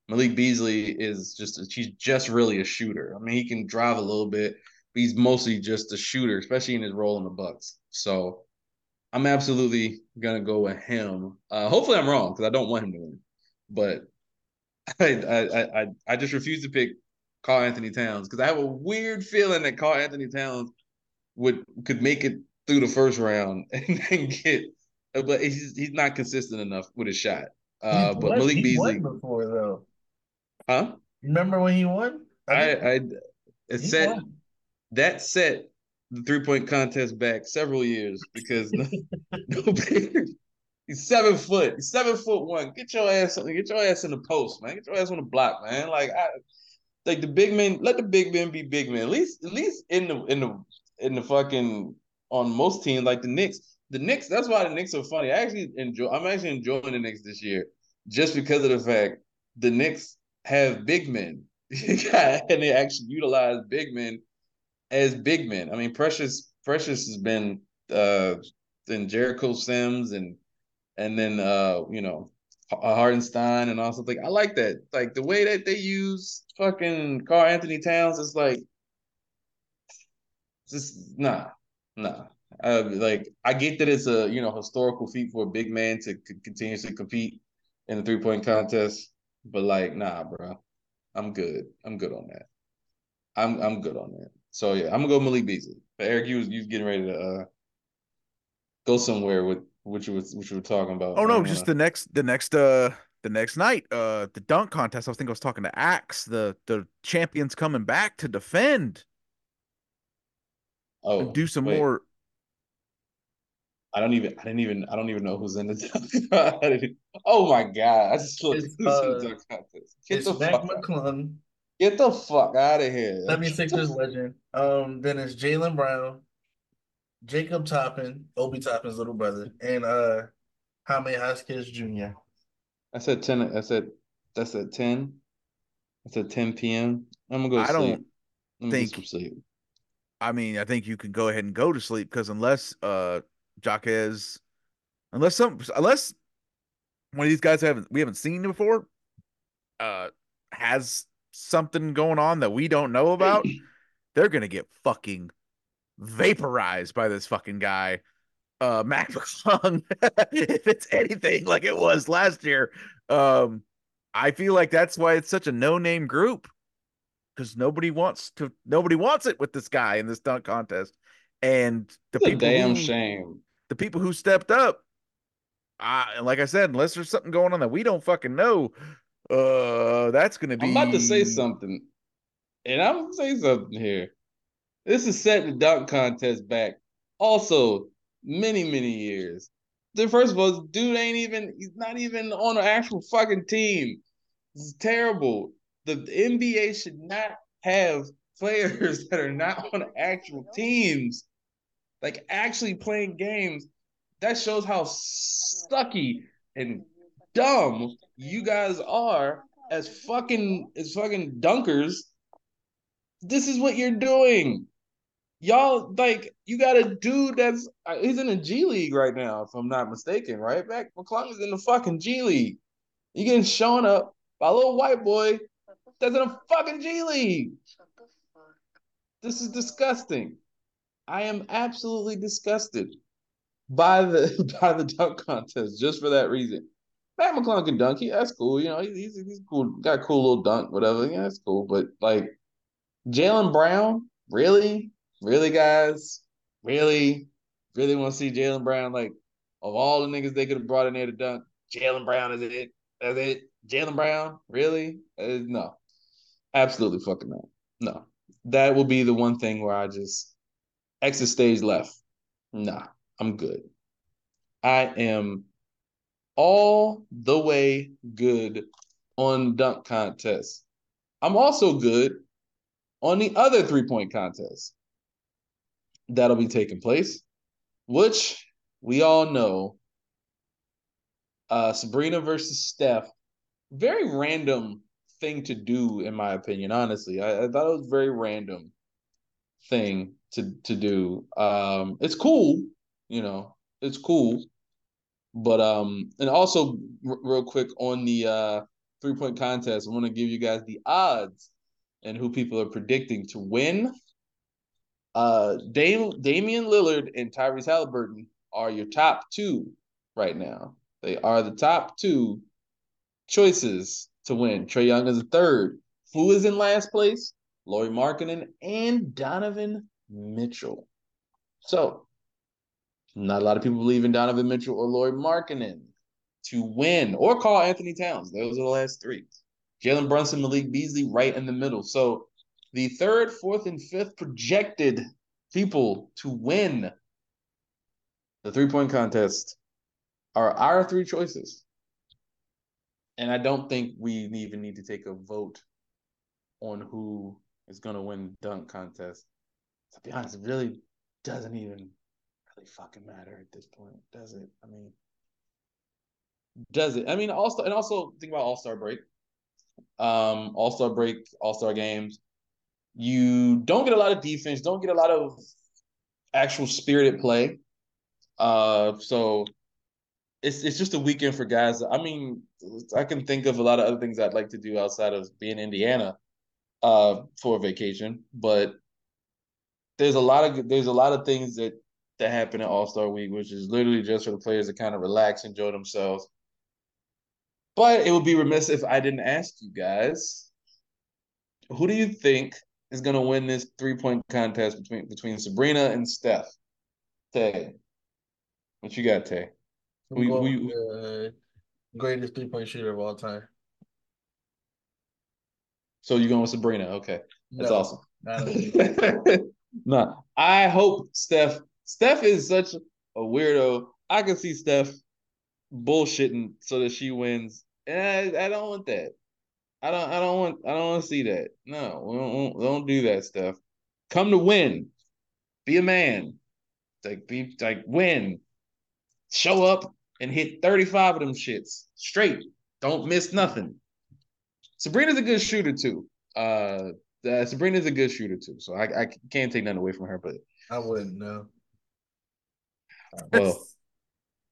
Malik Beasley is just he's just really a shooter. I mean, he can drive a little bit, but he's mostly just a shooter, especially in his role in the Bucks. So I'm absolutely gonna go with him. Uh, hopefully, I'm wrong because I don't want him to win, but (laughs) I I I I just refuse to pick Karl-Anthony Towns because I have a weird feeling that Karl-Anthony Towns would could make it through the first round (laughs) and then get, but he's he's not consistent enough with his shot. Uh, but Malik Beasley before though, huh? Remember when he won? I I, it set won. that set the three point contest back several years because no, (laughs) nobody He's seven foot. He's seven foot one. Get your ass, get your ass in the post, man. Get your ass on the block, man. Like I, like the big men. Let the big men be big men. At least, at least in the in the in the fucking on most teams like the Knicks. The Knicks. That's why the Knicks are funny. I actually enjoy. I'm actually enjoying the Knicks this year, just because of the fact the Knicks have big men, (laughs) and they actually utilize big men as big men. I mean, Precious Precious has been uh in Jericho Sims and and then uh, you know, Hartenstein and also like I like that. Like the way that they use fucking Karl-Anthony Towns is like just nah, nah. Uh, like I get that it's a you know historical feat for a big man to c- continuously compete in the three point contest, but like nah, bro, I'm good. I'm good on that. I'm I'm good on that. So yeah, I'm gonna go Malik Beasley. But Eric, you was you was getting ready to uh, go somewhere with which was which you were talking about. Oh no, just the next the next uh the next night, uh the dunk contest. I was thinking I was talking to Axe, the the champions coming back to defend. Oh, do some wait. more. I don't even. I didn't even. I don't even know who's in the dunk. (laughs) oh my god! I just looked. It's, who's uh, in the dunk contest? Get It's the Mac fuck. McClung, Get the fuck out of here. 76ers legend. Um, then it's Jaylen Brown, Jacob Toppin, Obi Toppin's little brother, and uh Jaime Jaquez Jr. I said ten. I said that's at ten. I said ten p.m. I'm gonna go. To I sleep. don't I'm think- get some sleep. I mean, I think you can go ahead and go to sleep because unless uh Jaquez, unless some unless one of these guys haven't we haven't seen before, uh, has something going on that we don't know about, (clears throat) they're gonna get fucking vaporized by this fucking guy. Uh, Mac (laughs) McClung, if it's anything like it was last year, um, I feel like that's why it's such a no-name group because nobody wants to, nobody wants it with this guy in this dunk contest, and the It's people damn who, shame. the people who stepped up, uh, like I said, unless there's something going on that we don't fucking know, uh, that's gonna be. I'm about to say something, and I'm gonna say something here. This is set the dunk contest back. Also, many many years. The first of all, dude ain't even. He's not even on an actual fucking team. This is terrible. The NBA should not have players (laughs) that are not on actual teams, like actually playing games. That shows how sucky and dumb you guys are as fucking as fucking dunkers. This is what you're doing. Y'all like you got a dude that's uh, he's in the G League right now, if I'm not mistaken, right? Mac McClung is in the fucking G League. You getting shown up by a little white boy that's in a fucking G League. This is disgusting. I am absolutely disgusted by the (laughs) by the dunk contest just for that reason. Mac McClung can dunk. He that's cool. You know, he- he's he's cool. Got a cool little dunk, whatever. Yeah, that's cool. But like Jaylen Brown, really, really, guys, really, really want to see Jaylen Brown. Like of all the niggas they could have brought in there to dunk, Jaylen Brown is it. That's it. Jaylen Brown, really? Uh, no. Absolutely fucking not. No. That will be the one thing where I just exit stage left. Nah, I'm good. I am all the way good on dunk contests. I'm also good on the other three point contest that'll be taking place, which we all know uh, Sabrina versus Steph. Very random thing to do, in my opinion. Honestly, I, I thought it was very random thing to to do. Um, it's cool, you know, it's cool, but um, and also r- real quick on the uh three point contest, I want to give you guys the odds and who people are predicting to win. Uh, Dame, Damian Lillard and Tyrese Halliburton are your top two right now. They are the top two choices to win. Trae Young is third. Who is in last place? Lauri Markkanen and Donovan Mitchell. So, not a lot of people believe in Donovan Mitchell or Lauri Markkanen to win, or Karl-Anthony Towns. Those are the last three. Jalen Brunson, Malik Beasley, right in the middle. So, the third, fourth, and fifth projected people to win the three point contest are our three choices. And I don't think we even need to take a vote on who is going to win dunk contest. To be honest, it really doesn't even really fucking matter at this point, does it? I mean, does it? I mean, also, and also think about All Star break, um, All Star break, All Star games. You don't get a lot of defense, don't get a lot of actual spirited play. Uh, so it's it's just a weekend for guys. I mean, I can think of a lot of other things I'd like to do outside of being Indiana, uh, for vacation. But there's a lot of there's a lot of things that that happen at All Star Week, which is literally just for the players to kind of relax, enjoy themselves. But it would be remiss if I didn't ask you guys, who do you think is going to win this three point contest between between Sabrina and Steph? Tay, what you got, Tay? Who- going the greatest three point shooter of all time. So you're going with Sabrina? Okay, that's No, awesome. no, (laughs) I hope Steph. Steph is such a weirdo. I can see Steph bullshitting so that she wins. And I, I don't want that. I don't. I don't want. I don't want to see that. No, we don't, we don't do that stuff. Come to win. Be a man. Like be like win. Show up and hit thirty five of them shits straight. Don't miss nothing. Sabrina's a good shooter too. Uh, uh, Sabrina's a good shooter too. So I, I can't take nothing away from her. But I wouldn't know. well,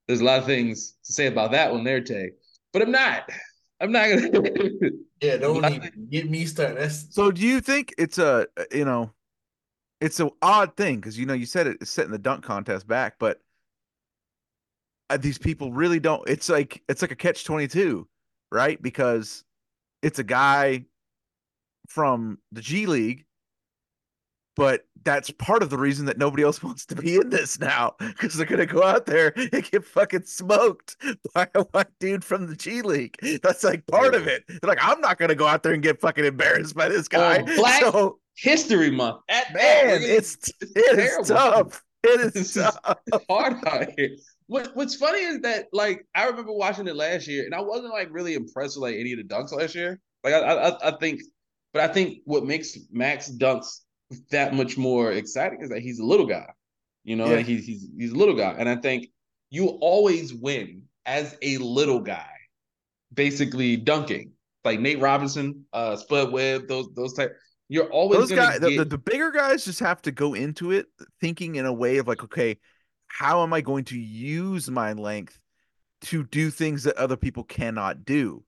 there's a lot of things to say about that one there, Tay. But I'm not. I'm not gonna. (laughs) Yeah, don't even get me started. That's So do you think it's a you know, it's an odd thing because you know you said it, it's setting the dunk contest back, but Uh, these people really don't. It's like it's like a catch twenty two, right? Because it's a guy from the G League, but that's part of the reason that nobody else (laughs) wants to be in this now because they're gonna go out there and get fucking smoked by a white dude from the G League. That's like part of it. They're like, I'm not gonna go out there and get fucking embarrassed by this oh, guy. Oh, black (laughs) So History Month. At man, gonna- it's terrible. tough. It (laughs) is (laughs) hard out here. What What's funny is that like I remember watching it last year, and I wasn't like really impressed with like any of the dunks last year. Like I I, I think, but I think what makes Max dunks that much more exciting is that he's a little guy. You know, Yeah. like he's he's he's a little guy, and I think you always win as a little guy, basically dunking. Like Nate Robinson, uh, Spud Webb, those those type. You're always Those guys, the, get- the, the bigger guys, just have to go into it thinking in a way of like, okay, how am I going to use my length to do things that other people cannot do?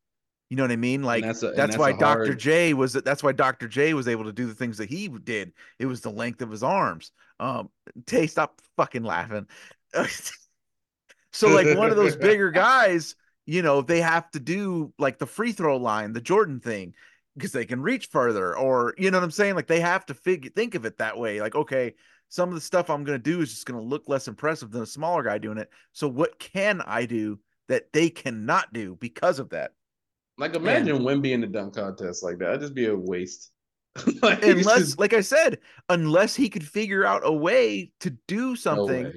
You know what I mean? Like that's a- that's, that's why a Dr. J was that's why Dr. J was able to do the things that he did. It was the length of his arms. Um, Tay, stop fucking laughing. (laughs) so like one of those (laughs) bigger guys, you know, they have to do like the free throw line, the Jordan thing, because they can reach further, or you know what I'm saying? Like they have to figure think of it that way. Like, okay, some of the stuff I'm gonna do is just gonna look less impressive than a smaller guy doing it. So what can I do that they cannot do because of that? Like imagine Wemby in the dunk contest like that. That'd just be a waste. (laughs) like, unless, just- like I said, unless he could figure out a way to do something way.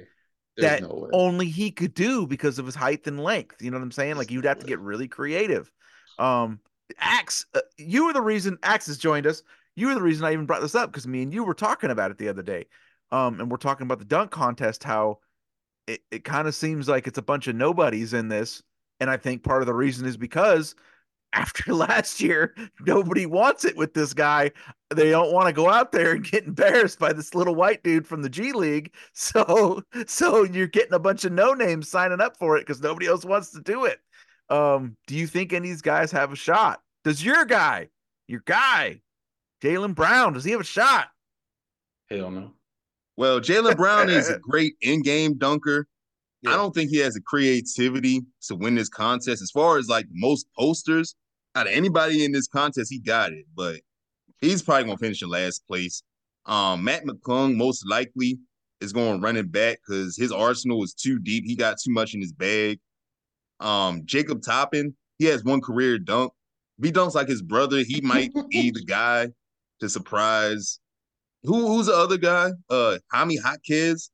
There's that no only he could do because of his height and length. You know what I'm saying? Like you'd have to get really creative. Um, Axe, uh, you were the reason Axe has joined us. You were the reason I even brought this up because me and you were talking about it the other day. Um, and we're talking about the dunk contest, how it, it kind of seems like it's a bunch of nobodies in this. And I think part of the reason is because after (laughs) last year, nobody wants it with this guy. They don't want to go out there and get embarrassed by this little white dude from the G League. (laughs) So, so you're getting a bunch of no names signing up for it because nobody else wants to do it. Um, do you think any of these guys have a shot? Does your guy, your guy, Jaylen Brown, does he have a shot? Hell no. Well, Jaylen Brown is a (laughs) great in-game dunker. Yeah. I don't think he has the creativity to win this contest. As far as like most posters, out of anybody in this contest, he got it. But he's probably gonna finish in last place. Um, Mac McClung most likely is going running back because his arsenal is too deep. He got too much in his bag. Um, Jacob Toppin, he has one career dunk. If he dunks like his brother, he might be the (laughs) guy to surprise. Who who's the other guy? Uh, Jaime Jaquez.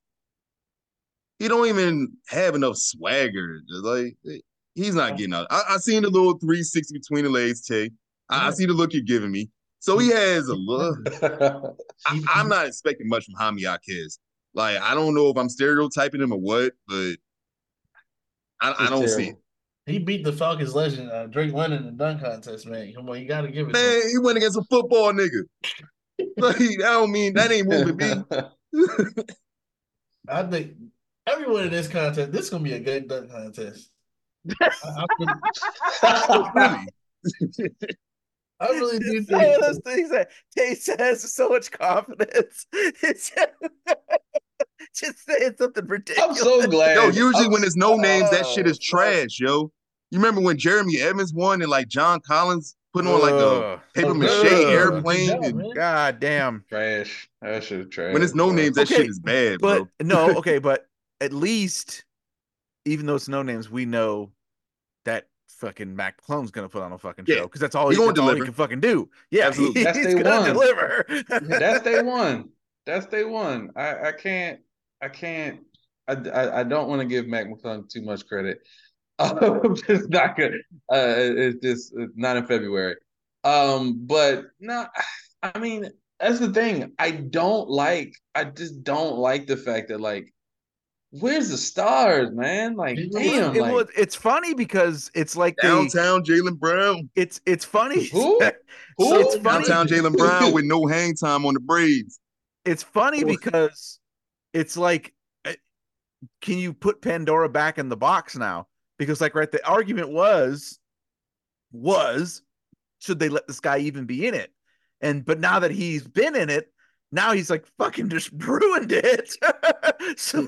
He don't even have enough swagger. Like he's not getting out. I, I seen the little 360 between the legs, Tay. I, I see the look you're giving me. So he has a look. (laughs) I, I'm not expecting much from Jaime Jaquez. Like I don't know if I'm stereotyping him or what, but I, I don't see it. He beat the Falcons legend uh, Drake London in the dunk contest, man. Come on, you got to give it. him. Man, he went against a football nigga. (laughs) like that don't mean that ain't moving me. (laughs) I think everyone in this contest, this is gonna be a good dunk contest. I, I really, really. I really do Just saying those things that Tay says with so much confidence. (laughs) It's (laughs) just, just saying something ridiculous. I'm so glad. Yo, usually I'm when there's no oh, names, that shit is trash, yo. You remember when Jeremy Evans won and like John Collins put on like a paper oh, mache Ugh. airplane? Good and. God damn. Trash. That shit is trash. when it's no bro. names, that Okay, shit is bad, But bro. no, okay, but at least, even though it's no names, we know that fucking Mac Clone's gonna put on a fucking show because that's all he he, gonna that's all he can fucking do. Yeah, Absolutely. he- That's he's day gonna one. deliver. That's day (laughs) one. That's day one. I, I can't. I can't. I, I, I don't want to give Mac McClung too much credit. (laughs) I'm just not good. Uh, it's just it's not in February. Um, but no, I mean that's the thing. I don't like. I just don't like the fact that like, where's the stars, man? Like, It was- damn, It like was- it's funny because it's like Downtown Jaylen Brown. it's it's funny. Who? (laughs) Who? So it's funny. Downtown Jaylen Brown with no hang time on the braids. It's funny because it's like, uh, can you put Pandora back in the box now? Because like, right, the argument was, was, should they let this guy even be in it? And but now that he's been in it, now he's like fucking (laughs) just ruined it. (laughs) so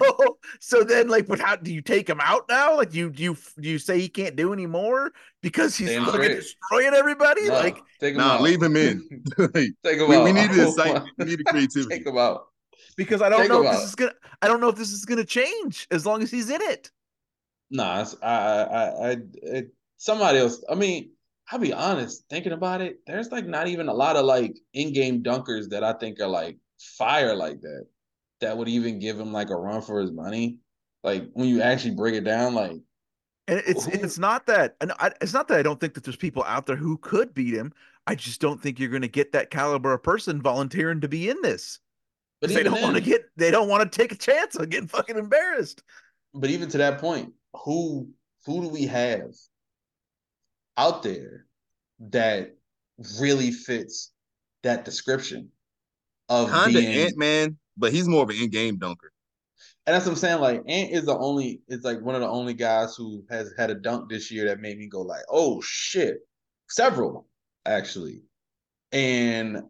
so then like, but how do you take him out now? Like, you you you say he can't do anymore because he's Damn fucking straight. destroying everybody? No, Like, take him Nah, out. leave him in. we, (laughs) take him we out. needed the excitement. We needed creativity. Take him out. Because I don't Take know if this out. is gonna I don't know if this is gonna change as long as he's in it. Nah, I, I, I, I, somebody else. I mean, I'll be honest. Thinking about it, there's like not even a lot of like in-game dunkers that I think are like fire like that. That would even give him like a run for his money. Like when you actually break it down, like And it's it's not that and I, it's not that I don't think that there's people out there who could beat him. I just don't think you're going to get that caliber of person volunteering to be in this. But 'Cause They don't want to get they don't want to take a chance on getting fucking embarrassed. But even to that point, who who do we have out there that really fits that description of Kinda being Ant Man, but he's more of an in-game dunker. And that's what I'm saying. Like Ant is the only is like one of the only guys who has had a dunk this year that made me go like, oh shit. Several, actually. And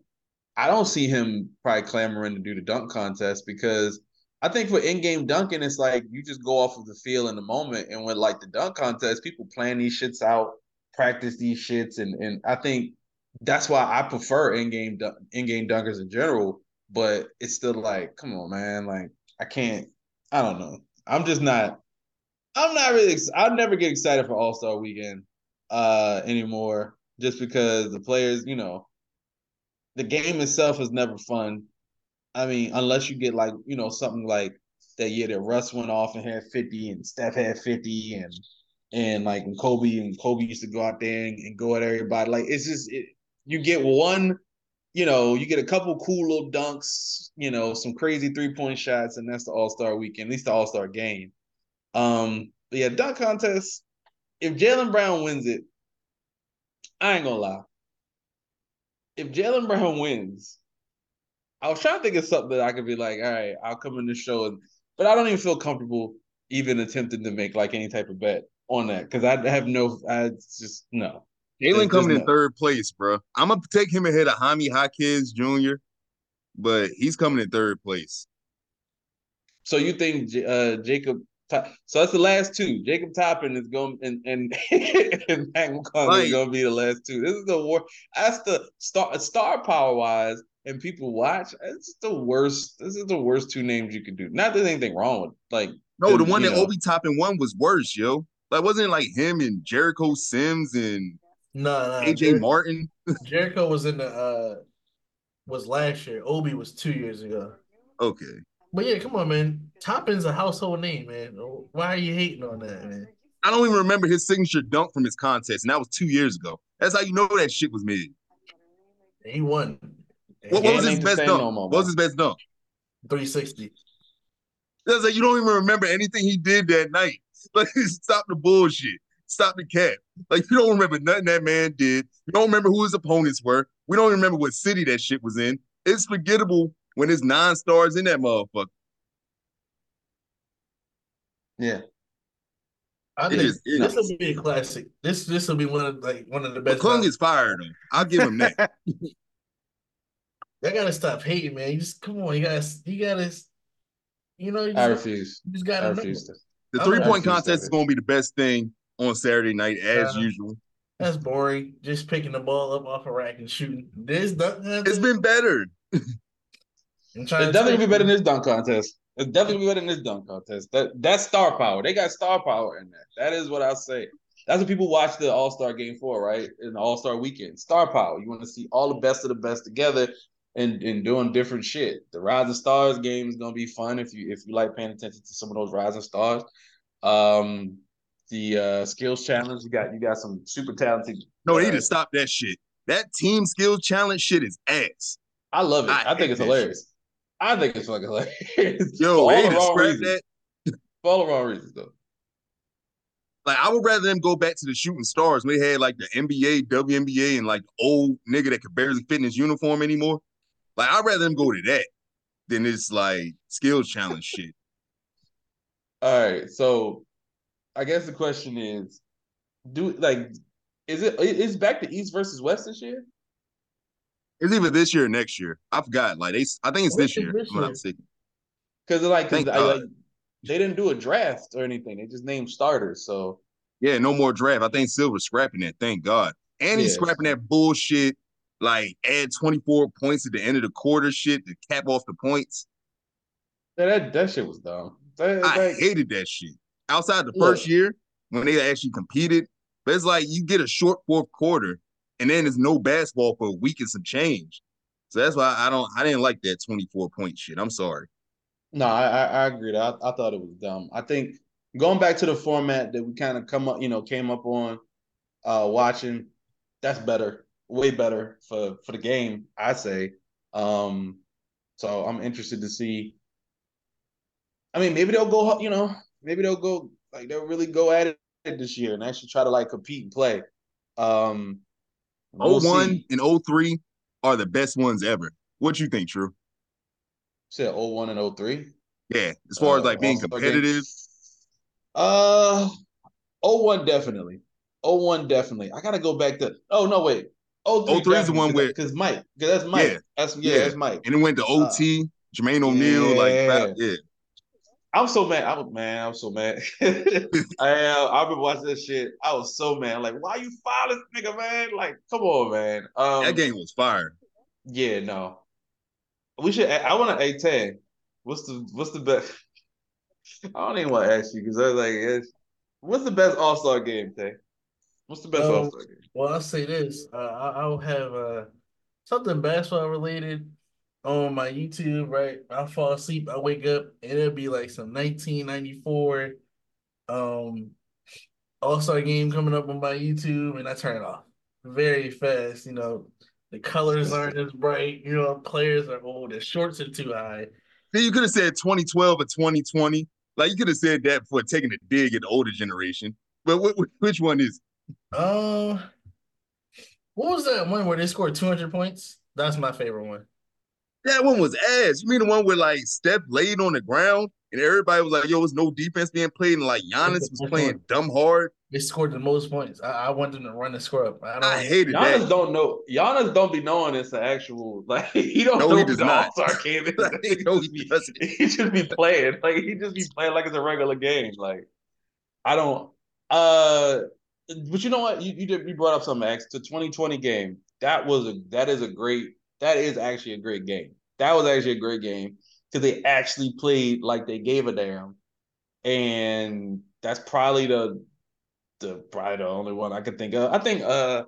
I don't see him probably clamoring to do the dunk contest because I think for in-game dunking, it's like you just go off of the feel in the moment. And with like the dunk contest, people plan these shits out, practice these shits, and and I think that's why I prefer in-game in-game dunkers in general. But it's still like, come on, man, like I can't. I don't know. I'm just not. I'm not really. I'll never get excited for All Star Weekend. uh anymore just because the players, you know, the game itself is never fun. I mean, unless you get like, you know, something like that year that Russ went off and had 50 and Steph had 50 and and like when Kobe and Kobe used to go out there and, and go at everybody. Like it's just it, you get one, you know, you get a couple cool little dunks, you know, some crazy three-point shots, and that's the all-star weekend, at least the all-star game. Um, but yeah, dunk contest. If Jaylen Brown wins it, I ain't gonna lie. If Jaylen Brown wins, I was trying to think of something that I could be like, all right, I'll come in the show, and, but I don't even feel comfortable even attempting to make like any type of bet on that because I have no, I just no. Jalen coming there's in no- third place, bro. I'm gonna take him ahead of Jaime Jaquez Jr., but he's coming in third place. So you think uh, Jacob? Top- so that's the last two. Jacob Toppin is going, and and, (laughs) and Mac McClung Right. is going to be the last two. This is the war. That's the star star power wise, and people watch. It's the worst. This is the worst two names you could do. Not that there's anything wrong with like. No, the Then, one that know. Obi Toppin won was worse, yo. Like wasn't it like him and Jericho Sims and No, no. AJ Jer- Martin? (laughs) Jericho was in the uh was last year. Obi was two years ago. Okay. But yeah, come on, man. Toppin's a household name, man. Why are you hating on that, man? I don't even remember his signature dunk from his contest, and that was two years ago. That's how you know that shit was made. He won. What, what was his best same dunk? no more, what was his best dunk? 360. That's like you don't even remember anything he did that night. (laughs) Like stop the bullshit. Stop the cap. Like you don't remember nothing that man did. You don't remember who his opponents were. We don't even remember what city that shit was in. It's forgettable when there's nine stars in that motherfucker. Yeah, I It think is- it this will be a classic. This this will be one of like one of the best. McClung is fired though. I'll give him that. (laughs) I gotta stop hating, man. You just come on. You gotta. You gotta. You know. You I just, refuse. you just gotta know. refuse. To. The three point contest is going to be the best thing on Saturday night as Uh, usual. That's boring. Just picking the ball up off a rack and shooting. This dunk It's been better. (laughs) I'm It's definitely you, be better than this dunk contest. It's definitely gonna be better than this dunk contest. That that's star power. They got star power in that. That is what I say. That's what people watch the All Star game for, right? In the All Star weekend, star power. You want to see all the best of the best together and and doing different shit. The Rising Stars game is gonna be fun if you if you like paying attention to some of those Rising Stars. Um, the uh skills challenge. You got you got some super talented. No, they need to stop that shit. That team skills challenge shit is ass. I love it. I I, think it's that hilarious. I think it's fucking hilarious. Yo, For all they the need wrong reasons. that. For all the wrong reasons, though. Like I would rather them go back to the shooting stars when they had like the NBA, WNBA, and like old nigga that could barely fit in his uniform anymore. Like I'd rather them go to that than this like skills challenge shit. All right, so I guess the question is, do like, is it is back to East versus West this year? It's either this year or next year. I forgot. Like they, I think it's this year. this if I'm not year? mistaken. Because like, 'cause Thank I, like, they didn't do a draft or anything; they just named starters. So Yeah, no more draft. I think Silver's scrapping that. Thank God. And he's Yes. scrapping that bullshit. Like add 24 points at the end of the quarter shit to cap off the points. yeah, that that shit was dumb. That- I like, hated that shit. Outside the Look. first year when they actually competed, but it's like you get a short fourth quarter and then there's no basketball for a week and some change. So that's why I don't I didn't like that 24 point shit. I'm sorry. No, I I, agreed. I, I thought it was dumb. I think going back to the format that we kind of come up, you know, came up on uh watching, that's better, way better for for the game, I say. Um so I'm interested to see. I mean, maybe they'll go, you know, maybe they'll go like they'll really go at it this year and actually try to like compete and play. Um we'll 01 see. and 03 are the best ones ever. What you think, True? Said 01 and 03. Yeah, as far as Uh, like being competitive. Uh, 01 definitely. 01 definitely. I gotta go back to. Oh no, wait. 03, 03 is the one where- because Mike, because that's Mike. Yeah. That's yeah, Yeah. that's Mike. And it went to OT, Jermaine O'Neal, like yeah. crap, yeah. I'm so mad. I was man. I'm so mad. (laughs) I am. I've been watching this shit. I was so mad. Like, why you file this nigga, man? Like, come on, man. Um, That game was fire. Yeah, no. We should. I want to. Hey, Tan, what's the what's the best? (laughs) I don't even want to ask you because I was like, it's, what's the best All Star game, Tan? What's the best Um, All Star game? Well, I'll say this. Uh, I, I'll have uh, something basketball related on my YouTube, right? I fall asleep, I wake up, and it'll be like some 1994 um All-Star game coming up on my YouTube, and I turn it off very fast. You know, the colors aren't as bright, you know, players are old, the shorts are too high. Then you could have said 2012 or 2020. Like you could have said that before taking a dig at the older generation. But wh- wh- which one is? Um, what was that one where they scored 200 points? That's my favorite one. That one was ass. You mean the one where like Steph laid on the ground and everybody was like, "Yo, there's no defense being played," and like Giannis was playing dumb hard. They scored the most points. I, I want them to run the score up. I don't. I hated Giannis that. don't know. Giannis don't be knowing it's the actual (laughs) like he don't No, know he what does not. All Star game (laughs) is. No, he doesn't. (laughs) he just be playing like he just be playing like it's a regular game. Like I don't. Uh, but you know what? You you, did, you brought up something. X the 2020 game. That was a that is a great. That is actually a great game. That was actually a great game because they actually played like they gave a damn, and that's probably the the probably the only one I could think of. I think uh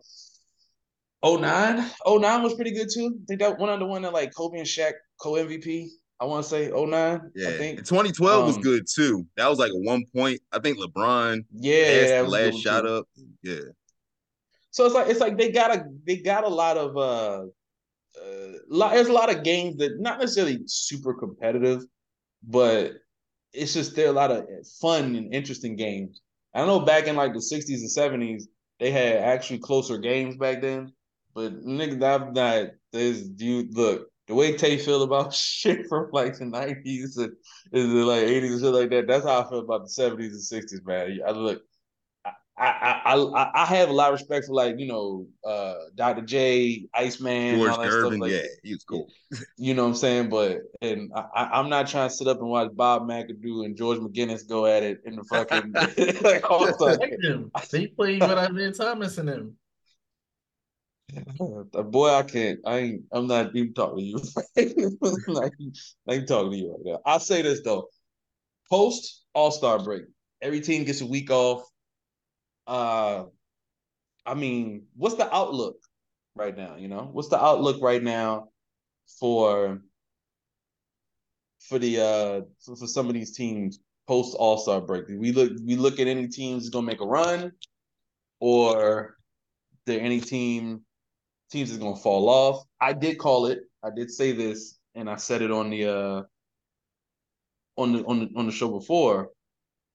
09, 09 was pretty good too. I think that one of the one that like Kobe and Shaq co MVP. I want to say 09. Yeah, I think. and 2012 was Um, good too. That was like a one point. I think LeBron Yeah, passed the was last shot too. up. Yeah, So it's like it's like they got a they got a lot of uh lot, there's a lot of games that not necessarily super competitive, but it's just there are a lot of fun and interesting games. I know back in like the 60s and 70s, they had actually closer games back then. But nigga, that not there's you look the way Tay feel about (laughs) shit from like the 90s and is like 80s and shit like that. That's how I feel about the 70s and 60s, man. I look I, I I I have a lot of respect for like you know uh Dr. J, Iceman, George all that stuff like yeah, he was cool. (laughs) you know what I'm saying? But and I, I- I'm not trying to sit up and watch Bob McAdoo and George McGinnis go at it in the fucking like (laughs) (laughs) all I the like them. They played with Isiah Thomas and them. Uh, boy, I can't. I ain't. I'm not even talking to you. like, I ain't talking to you right now. I'll say this though. Post All Star break, every team gets a week off. Uh, I mean, what's the outlook right now? You know, what's the outlook right now for for the uh for, for some of these teams post All Star break? Do we look we look at any teams that's gonna make a run, or there any team teams is gonna fall off? I did call it. I did say this, and I said it on the uh on the on the on the show before.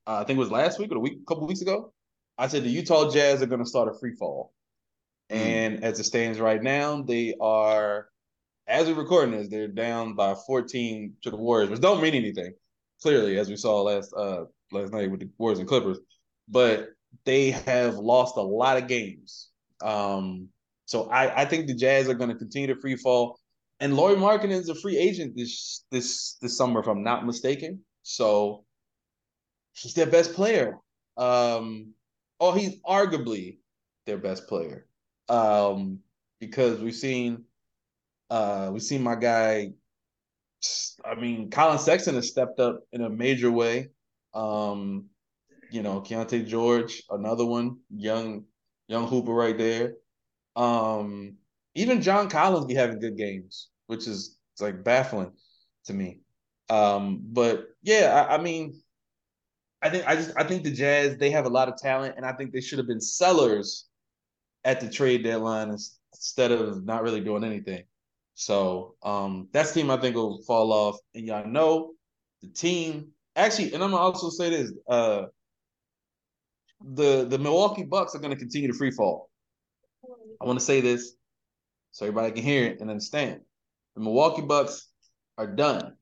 Uh, I think it was last week or a week, a couple weeks ago. I said the Utah Jazz are gonna start a free fall, Mm. and as it stands right now, they are. As we're recording this, they're down by 14 to the Warriors, which don't mean anything. Clearly, as we saw last uh last night with the Warriors and Clippers, but they have lost a lot of games. Um, so I, I think the Jazz are going to continue to free fall. And Lauri Markkanen is a free agent this this this summer, if I'm not mistaken. So he's their best player. Um, oh, he's arguably their best player. Um, because we've seen uh we've seen my guy I mean, Collin Sexton has stepped up in a major way. Um, you know, Keyonte George, another one, young, young hooper right there. Um, even John Collins be having good games, which is like baffling to me. Um, but yeah, I, I mean, I think I just I think the Jazz they have a lot of talent, and I think they should have been sellers at the trade deadline instead of not really doing anything. So um, that's the team I think will fall off, and y'all know the team actually, and I'm gonna also say this: uh, the the Milwaukee Bucks are to continue to free fall. I want to say this so everybody can hear it and understand. The Milwaukee Bucks are done.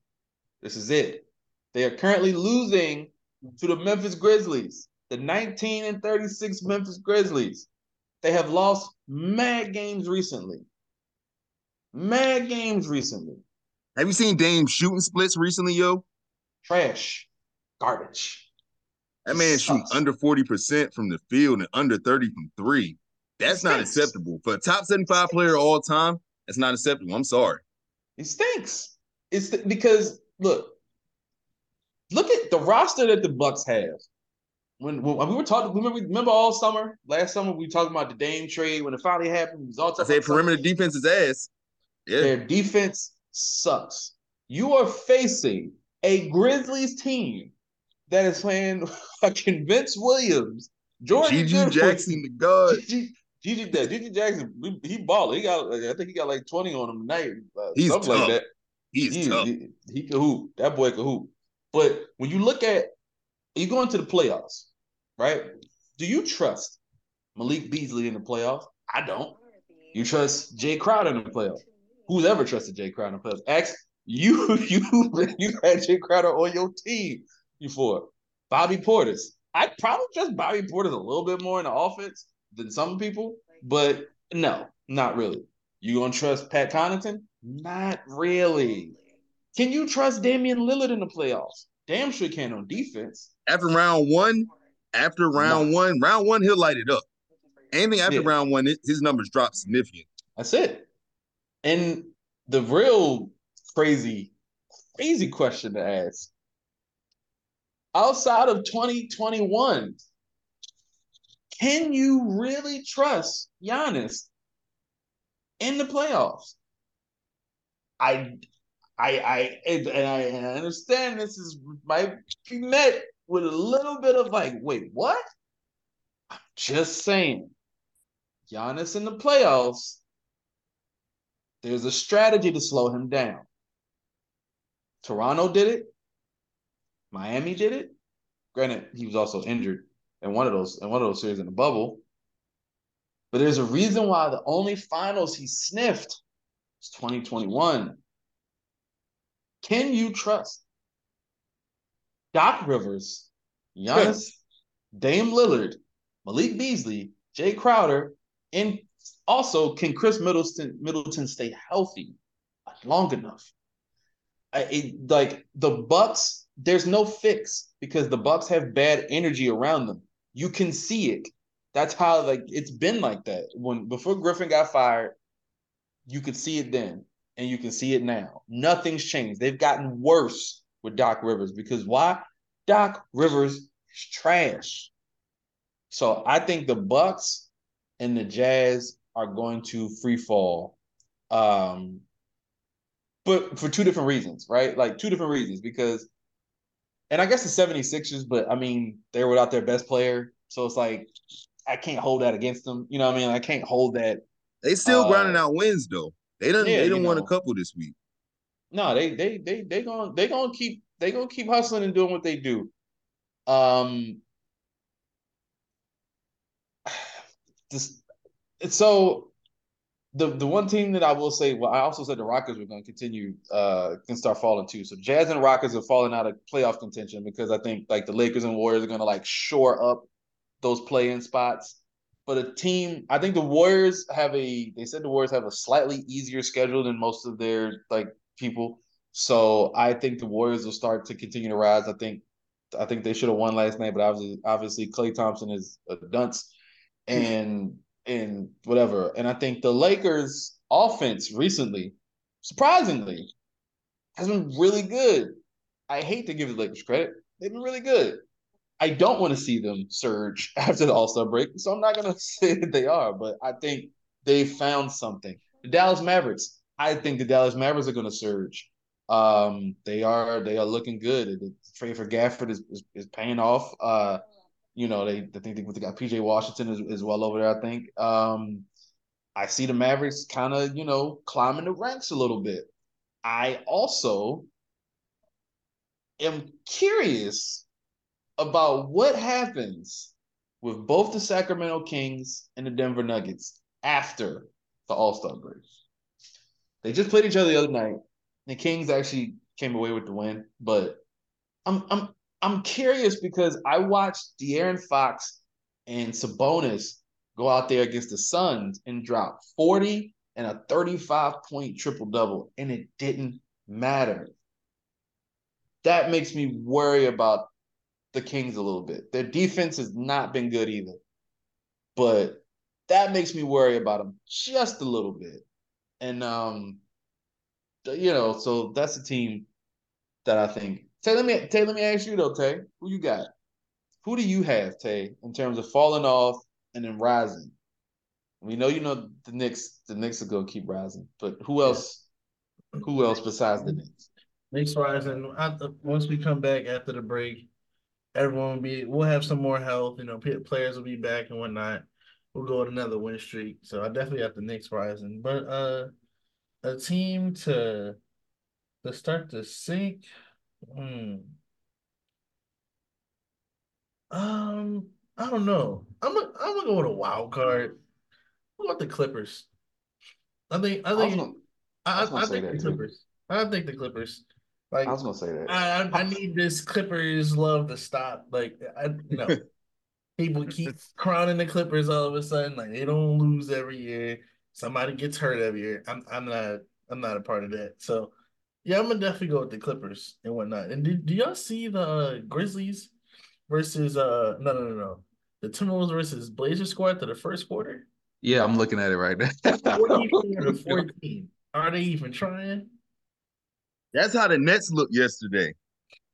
This is it. They are currently losing to the Memphis Grizzlies, the 19 and 36 Memphis Grizzlies. They have lost mad games recently. Mad games recently. Have you seen Dame shooting splits recently, yo? Trash. Garbage. That man Sucks. under 40% from the field and under 30 from three. That's not acceptable. For a top 75 player of all time, that's not acceptable. I'm sorry. It stinks. It's th- because look, look at the roster that the Bucks have. when, when we were talking, remember, remember all summer, last summer, we talked about the Dame trade when it finally happened. It was all I say perimeter defense is ass. Yeah. Their defense sucks. You are facing a Grizzlies team that is playing (laughs) fucking Vince Williams, Jordan Goodwin, Jackson, the god. GG, GG, that Jackson, he, he balled. He got, I think he got like twenty on him tonight, uh, He's something tough. like that. He's he, tough. He, he can hoop. That boy can hoop. But when you look at you go into the playoffs, right? Do you trust Malik Beasley in the playoffs? I don't. You trust Jae Crowder in the playoffs? Who's ever trusted Jae Crowder in the playoffs? Ask you, (laughs) you, you had Jae Crowder on your team before. Bobby Portis. I probably trust Bobby Portis a little bit more in the offense than some people, but no, not really. You gonna trust Pat Connaughton? Not really. Can you trust Damian Lillard in the playoffs? Damn sure can on defense. After round one, after round one, round one, he'll light it up. Anything after Yeah. round one, his numbers drop significant. That's it. And the real crazy, crazy question to ask outside of 2021, can you really trust Giannis in the playoffs? I, I, I, and, I, and I understand this is might be met with a little bit of like, wait, what? I'm just saying, Giannis in the playoffs there's a strategy to slow him down. Toronto did it. Miami did it. Granted, he was also injured in one of those in one of those series in the bubble. But there's a reason why the only finals he sniffed was 2021. Can you trust Doc Rivers, Giannis, Dame Lillard, Malik Beasley, Jae Crowder, and also can Khris Middleton Middleton stay healthy long enough? I, it, like the Bucks, there's no fix because the Bucks have bad energy around them. You can see it. That's how like it's been like that. When before Griffin got fired, you could see it then, and you can see it now. Nothing's changed. They've gotten worse with Doc Rivers because why? Doc Rivers is trash. So I think the Bucks and the Jazz are going to free fall. Um, but for two different reasons, right? Like two different reasons because and I guess the 76ers, but I mean, they're without their best player. So it's like I can't hold that against them. You know what I mean? I can't hold that. They still Uh, grinding out wins though. They done yeah, they done won a couple this week. No, they they they they gonna they gonna keep they gonna keep hustling and doing what they do. Um (sighs) this so the the one team that I will say, well, I also said the Rockets were going to continue, uh, can start falling too. So Jazz and Rockets are falling out of playoff contention because I think like the Lakers and Warriors are going to like shore up those play-in spots. But a team, I think the Warriors have a. They said the Warriors have a slightly easier schedule than most of their like people. So I think the Warriors will start to continue to rise. I think, I think they should have won last night, but obviously, obviously, Klay Thompson is a dunce, and and whatever. And I think the Lakers offense recently, surprisingly, has been really good. I hate to give the Lakers credit. They've been really good. I don't want to see them surge (laughs) after the All-Star break, so I'm not gonna (laughs) say that they are, but I think they found something. The Dallas Mavericks, I think the Dallas Mavericks are gonna surge. Um, they are they are looking good. The trade for Gafford is, is, is paying off. Uh, you know, they I think they got PJ Washington is, is well over there, I think. Um, I see the Mavericks kind of, you know, climbing the ranks a little bit. I also am curious about what happens with both the Sacramento Kings and the Denver Nuggets after the All-Star break. They just played each other the other night. The Kings actually came away with the win, but I'm I'm I'm curious because I watched De'Aaron Fox and Sabonis go out there against the Suns and drop 40 and a 35 point triple double, and it didn't matter. That makes me worry about the Kings a little bit. Their defense has not been good either, but that makes me worry about them just a little bit. And um, you know, so that's a team that I think. Tay, let me Tay, let me ask you though, Tay, who you got? who do you have, Tay, in terms of falling off and then rising? We know you know the Knicks. The Knicks are gonna keep rising, but who else? Who else besides the Knicks? Knicks rising. After, once we come back after the break, everyone will be. We'll have some more health. You know, players will be back and whatnot. We'll go with another win streak. So I definitely have the Knicks rising, but uh, a team to to start to sink. Hmm. Um, I don't know. I'm gonna I'm gonna go with a wild card. What about the Clippers? I think I I think gonna, I, I I think the too. Clippers. I think the Clippers. Like I was gonna say that. I, I I need this Clippers love to stop. Like I you know (laughs) people keep crowning the Clippers all of a sudden. Like they don't lose every year. Somebody gets hurt every year. I'm I'm not I'm not a part of that. So yeah, I'm gonna definitely go with the Clippers and whatnot. And do, do y'all see the uh, Grizzlies versus uh no no no no the Timberwolves versus Blazers squad to the first quarter? Yeah, I'm looking at it right now. 44 to 14. Are they even trying? That's how the Nets looked yesterday.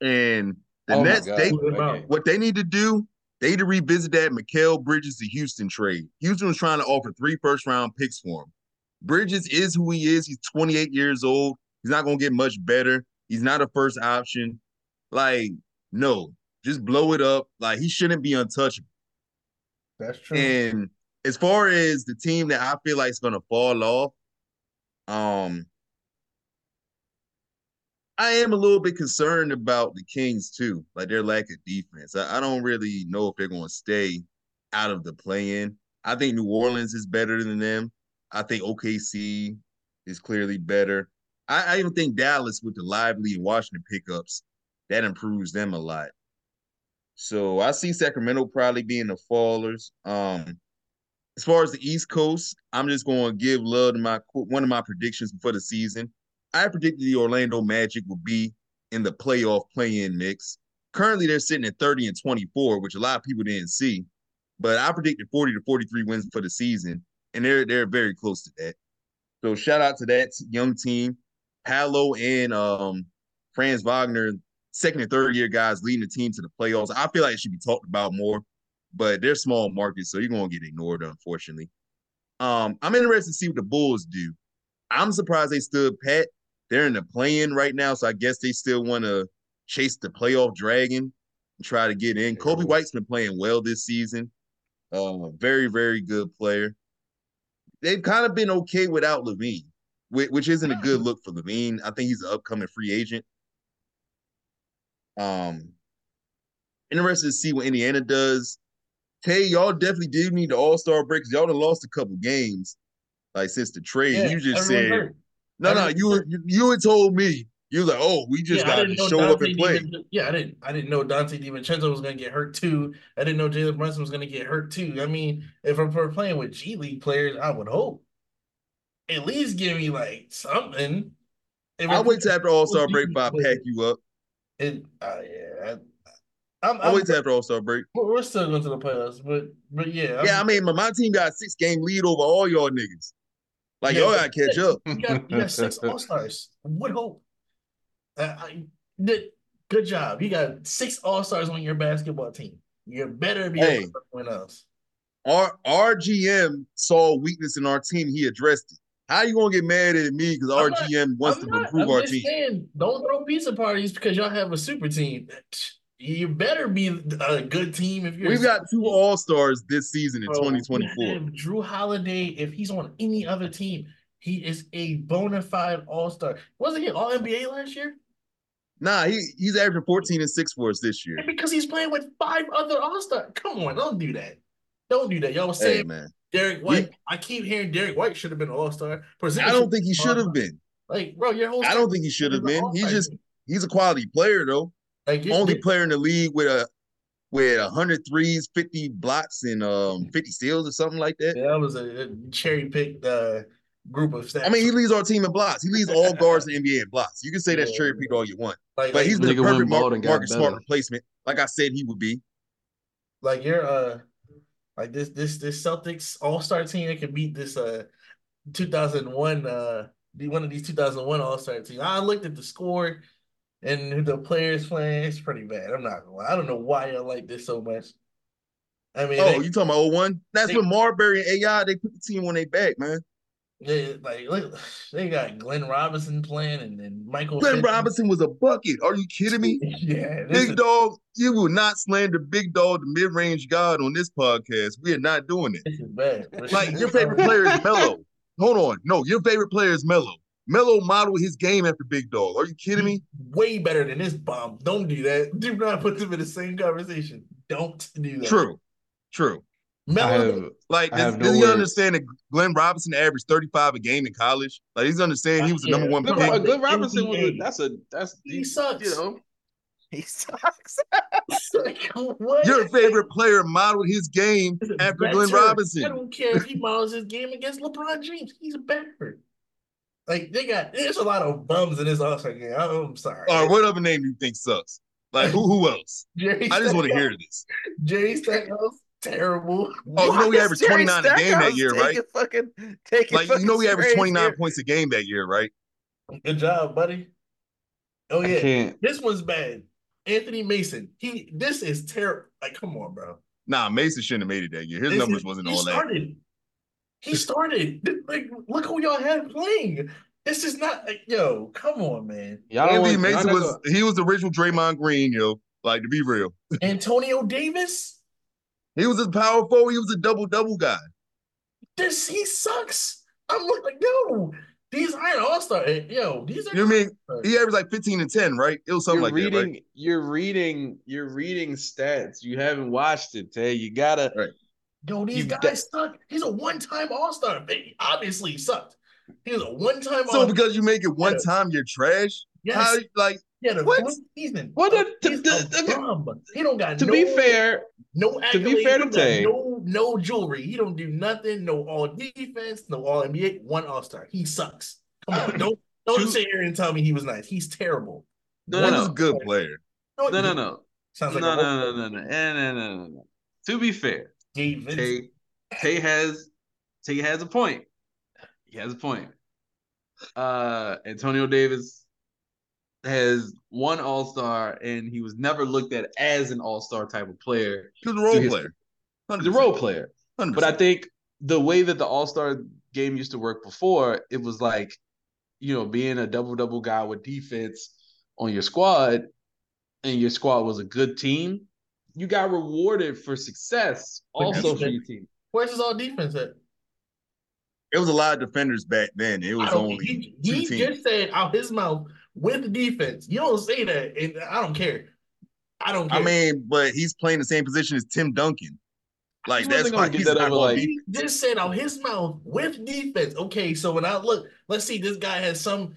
And the Oh Nets, they What Okay. what they need to do, they need to revisit that Mikal Bridges to Houston trade. Houston was trying to offer three first round picks for him. Bridges is who he is. He's 28 years old. He's not gonna get much better. He's not a first option. Like, no, just blow it up. Like he shouldn't be untouchable. That's true. And as far as the team that I feel like is gonna fall off, um, I am a little bit concerned about the Kings too, like their lack of defense. I, I don't really know if they're gonna stay out of the play-in. I think New Orleans is better than them. I think OKC is clearly better. I, I even think Dallas with the Lively and Washington pickups, that improves them a lot. So I see Sacramento probably being the fallers. Um, as far as the East Coast, I'm just going to give love to my one of my predictions for the season. I predicted the Orlando Magic would be in the playoff play-in mix. Currently, they're sitting at 30 and 24, which a lot of people didn't see. But I predicted 40 to 43 wins for the season, and they're they're very close to that. So shout out to that young team, Paolo and um, Franz Wagner, second and third year guys leading the team to the playoffs. I feel like it should be talked about more, but they're small markets, so you're gonna get ignored, unfortunately. Um, I'm interested to see what the Bulls do. I'm surprised they stood pat. They're in the play-in right now, so I guess they still want to chase the playoff dragon and try to get in. Coby White's been playing well this season. Uh, very, very good player. They've kind of been okay without LaVine, which, isn't a good look for LaVine. I think he's an upcoming free agent. Um, interested to see what Indiana does. Tay, y'all definitely do need the All Star break because y'all have lost a couple games, like since the trade. Yeah, you just said hurt. No, no. You were you, had told me you was like, oh, we just Yeah, got to show up Donte and play. Di- yeah, I didn't. I didn't know Donte DiVincenzo was gonna get hurt too. I didn't know Jalen Brunson was gonna get hurt too. I mean, if I'm we're playing with G League players, I would hope at least give me like something. If I'll wait till after All Star break before I pack you up. it, uh, yeah, I, I'm, I'll I'm, wait till after All Star break. we're we're still going to the playoffs, but but yeah, Yeah, I I'm- mean, my, my team got a six game lead over all y'all niggas. Like Yeah, y'all gotta catch up. You got, you got six (laughs) All Stars. What hope. Uh, I, good job. You got six All Stars on your basketball team. You better be Hey. able to win us. Our our GM saw weakness in our team. He addressed it. How you gonna get mad at me because our not- GM wants I'm to not- improve I'm our team? saying, don't throw pizza parties because y'all have a super team. You better be a good team if you're. We've got two All Stars this season in Bro, 2024. Jrue Holiday, if he's on any other team, he is a bona fide All Star. Wasn't he All NBA last year? Nah, he he's averaging 14 and six for us this year. Because he's playing with five other All Stars. Come on, don't do that. Don't do that. Y'all was Hey saying man, Derrick White. I keep hearing Derrick White should have been an All Star. I don't think he should have been. Like, bro, your whole. I don't think he should have team is an been. He's just he's a quality player though. Like your- Only your- player in the league with a with 100 threes, 50 blocks, and um 50 steals or something like that. Yeah, that was a, a cherry picked uh, group of stats. I mean, he leads our team in blocks. He leads all guards in the NBA in blocks. You can say that's Yeah, cherry picked all you want, like, but like, he's the perfect bald Mar- and Smart replacement, like I said he would be. like you're uh like this this this Celtics All Star team that can beat this uh 2001 uh the- one of these 2001 All Star teams. I looked at the score. And the players playing, it's pretty bad. I'm not gonna lie. I don't know why I like this so much. I mean, Oh, they, you talking about 01? That's they- when Marbury and AI they put the team on their back, man. Yeah, like look, they got Glenn Robinson playing and then Michael Glenn Finley. Robinson was a bucket. Are you kidding me? (laughs) Yeah, Big is, dog, you will not slander Big Dog, the mid-range god, on this podcast. We are not doing it. this is bad. Like your favorite player is Melo. (laughs) Hold on, no, your favorite player is Melo. Melo modeled his game after Big Dog. Are you kidding me? way better than this bomb. Don't do that. Do not put them in the same conversation. Don't do that. True, true. Melo, Like, I does, no does he words. understand that Glenn Robinson averaged 35 a game in college? Like, he's understanding he was the number one Glenn, pick. Glenn Robinson was a, that's a that's he sucks. you know He sucks. Like, (laughs) what? Your favorite player modeled his game He's a after Glenn Robinson. I don't care if he models his game against LeBron James. He's a better. Like they got there's a lot of bums in this All-Star game. I'm sorry. All right, what other name do you think sucks? Like, who who else? Jerry I just want to hear this. Jerry Stackhouse, terrible. Oh, you know we averaged Jerry 29 a game that year, right? taking Fucking, taking Like, you know we averaged 29 points a game that year, right? Good job, buddy. Oh yeah, this one's bad. Anthony Mason. He this is terrible. Like, come on, bro. Nah, Mason shouldn't have made it that year. His This numbers is- wasn't he all that. Started. He started. Like, look who y'all had playing. This is not like, yo, come on, man. Y'all don't Anthony want, Mason was gonna- he was the original Draymond Green, yo. Like to be real, Antonio Davis. he was a power forward. He was a double double guy. This he sucks. I'm like, yo, these aren't all star. Eh, yo, these are. You know mean? all-stars. He averaged like 15 and 10, right? It was something you're like reading that, right? you're reading you're reading stats. You haven't watched it, Tay. You gotta Right. Yo, these You guys got- suck. He's a one-time All-Star. He obviously he sucked. He was a one-time So All-Star. Because you make it one Yeah. time, you're trash. Yes, How like a what? season. Well, the- the- He's a bum. He don't got to no, be fair, no to be fair to Tay- no no jewelry. He don't do nothing. No all defense. No all NBA. One All-Star. He sucks. Come on, (clears throat) don't don't Two- sit here and tell me he was nice. He's terrible. no, One no, is a good player. No, no, no, no, Sounds like no, no, no, no, no, no, no, no, no, no. To be fair, Gabe Vincent. Tay, Tay has Tay has a point. He has a point. Uh, Antonio Davis has one All Star, and he was never looked at as an All Star type of player. He was a role his- player. He's a role player. 100%. But I think the way that the All Star game used to work before, it was like, you know, being a double double guy with defense on your squad, and your squad was a good team. You got rewarded for success also for your team. Where's his all defense at? it was a lot of defenders back then. It was only he, two he teams. just said out his mouth with defense. You don't say that, and I don't care. I don't care. I mean, but he's playing the same position as Tim Duncan. Like He that's wasn't why he's that not over, like- to he just said out his mouth with defense. Okay, so when I look, let's see, this guy has some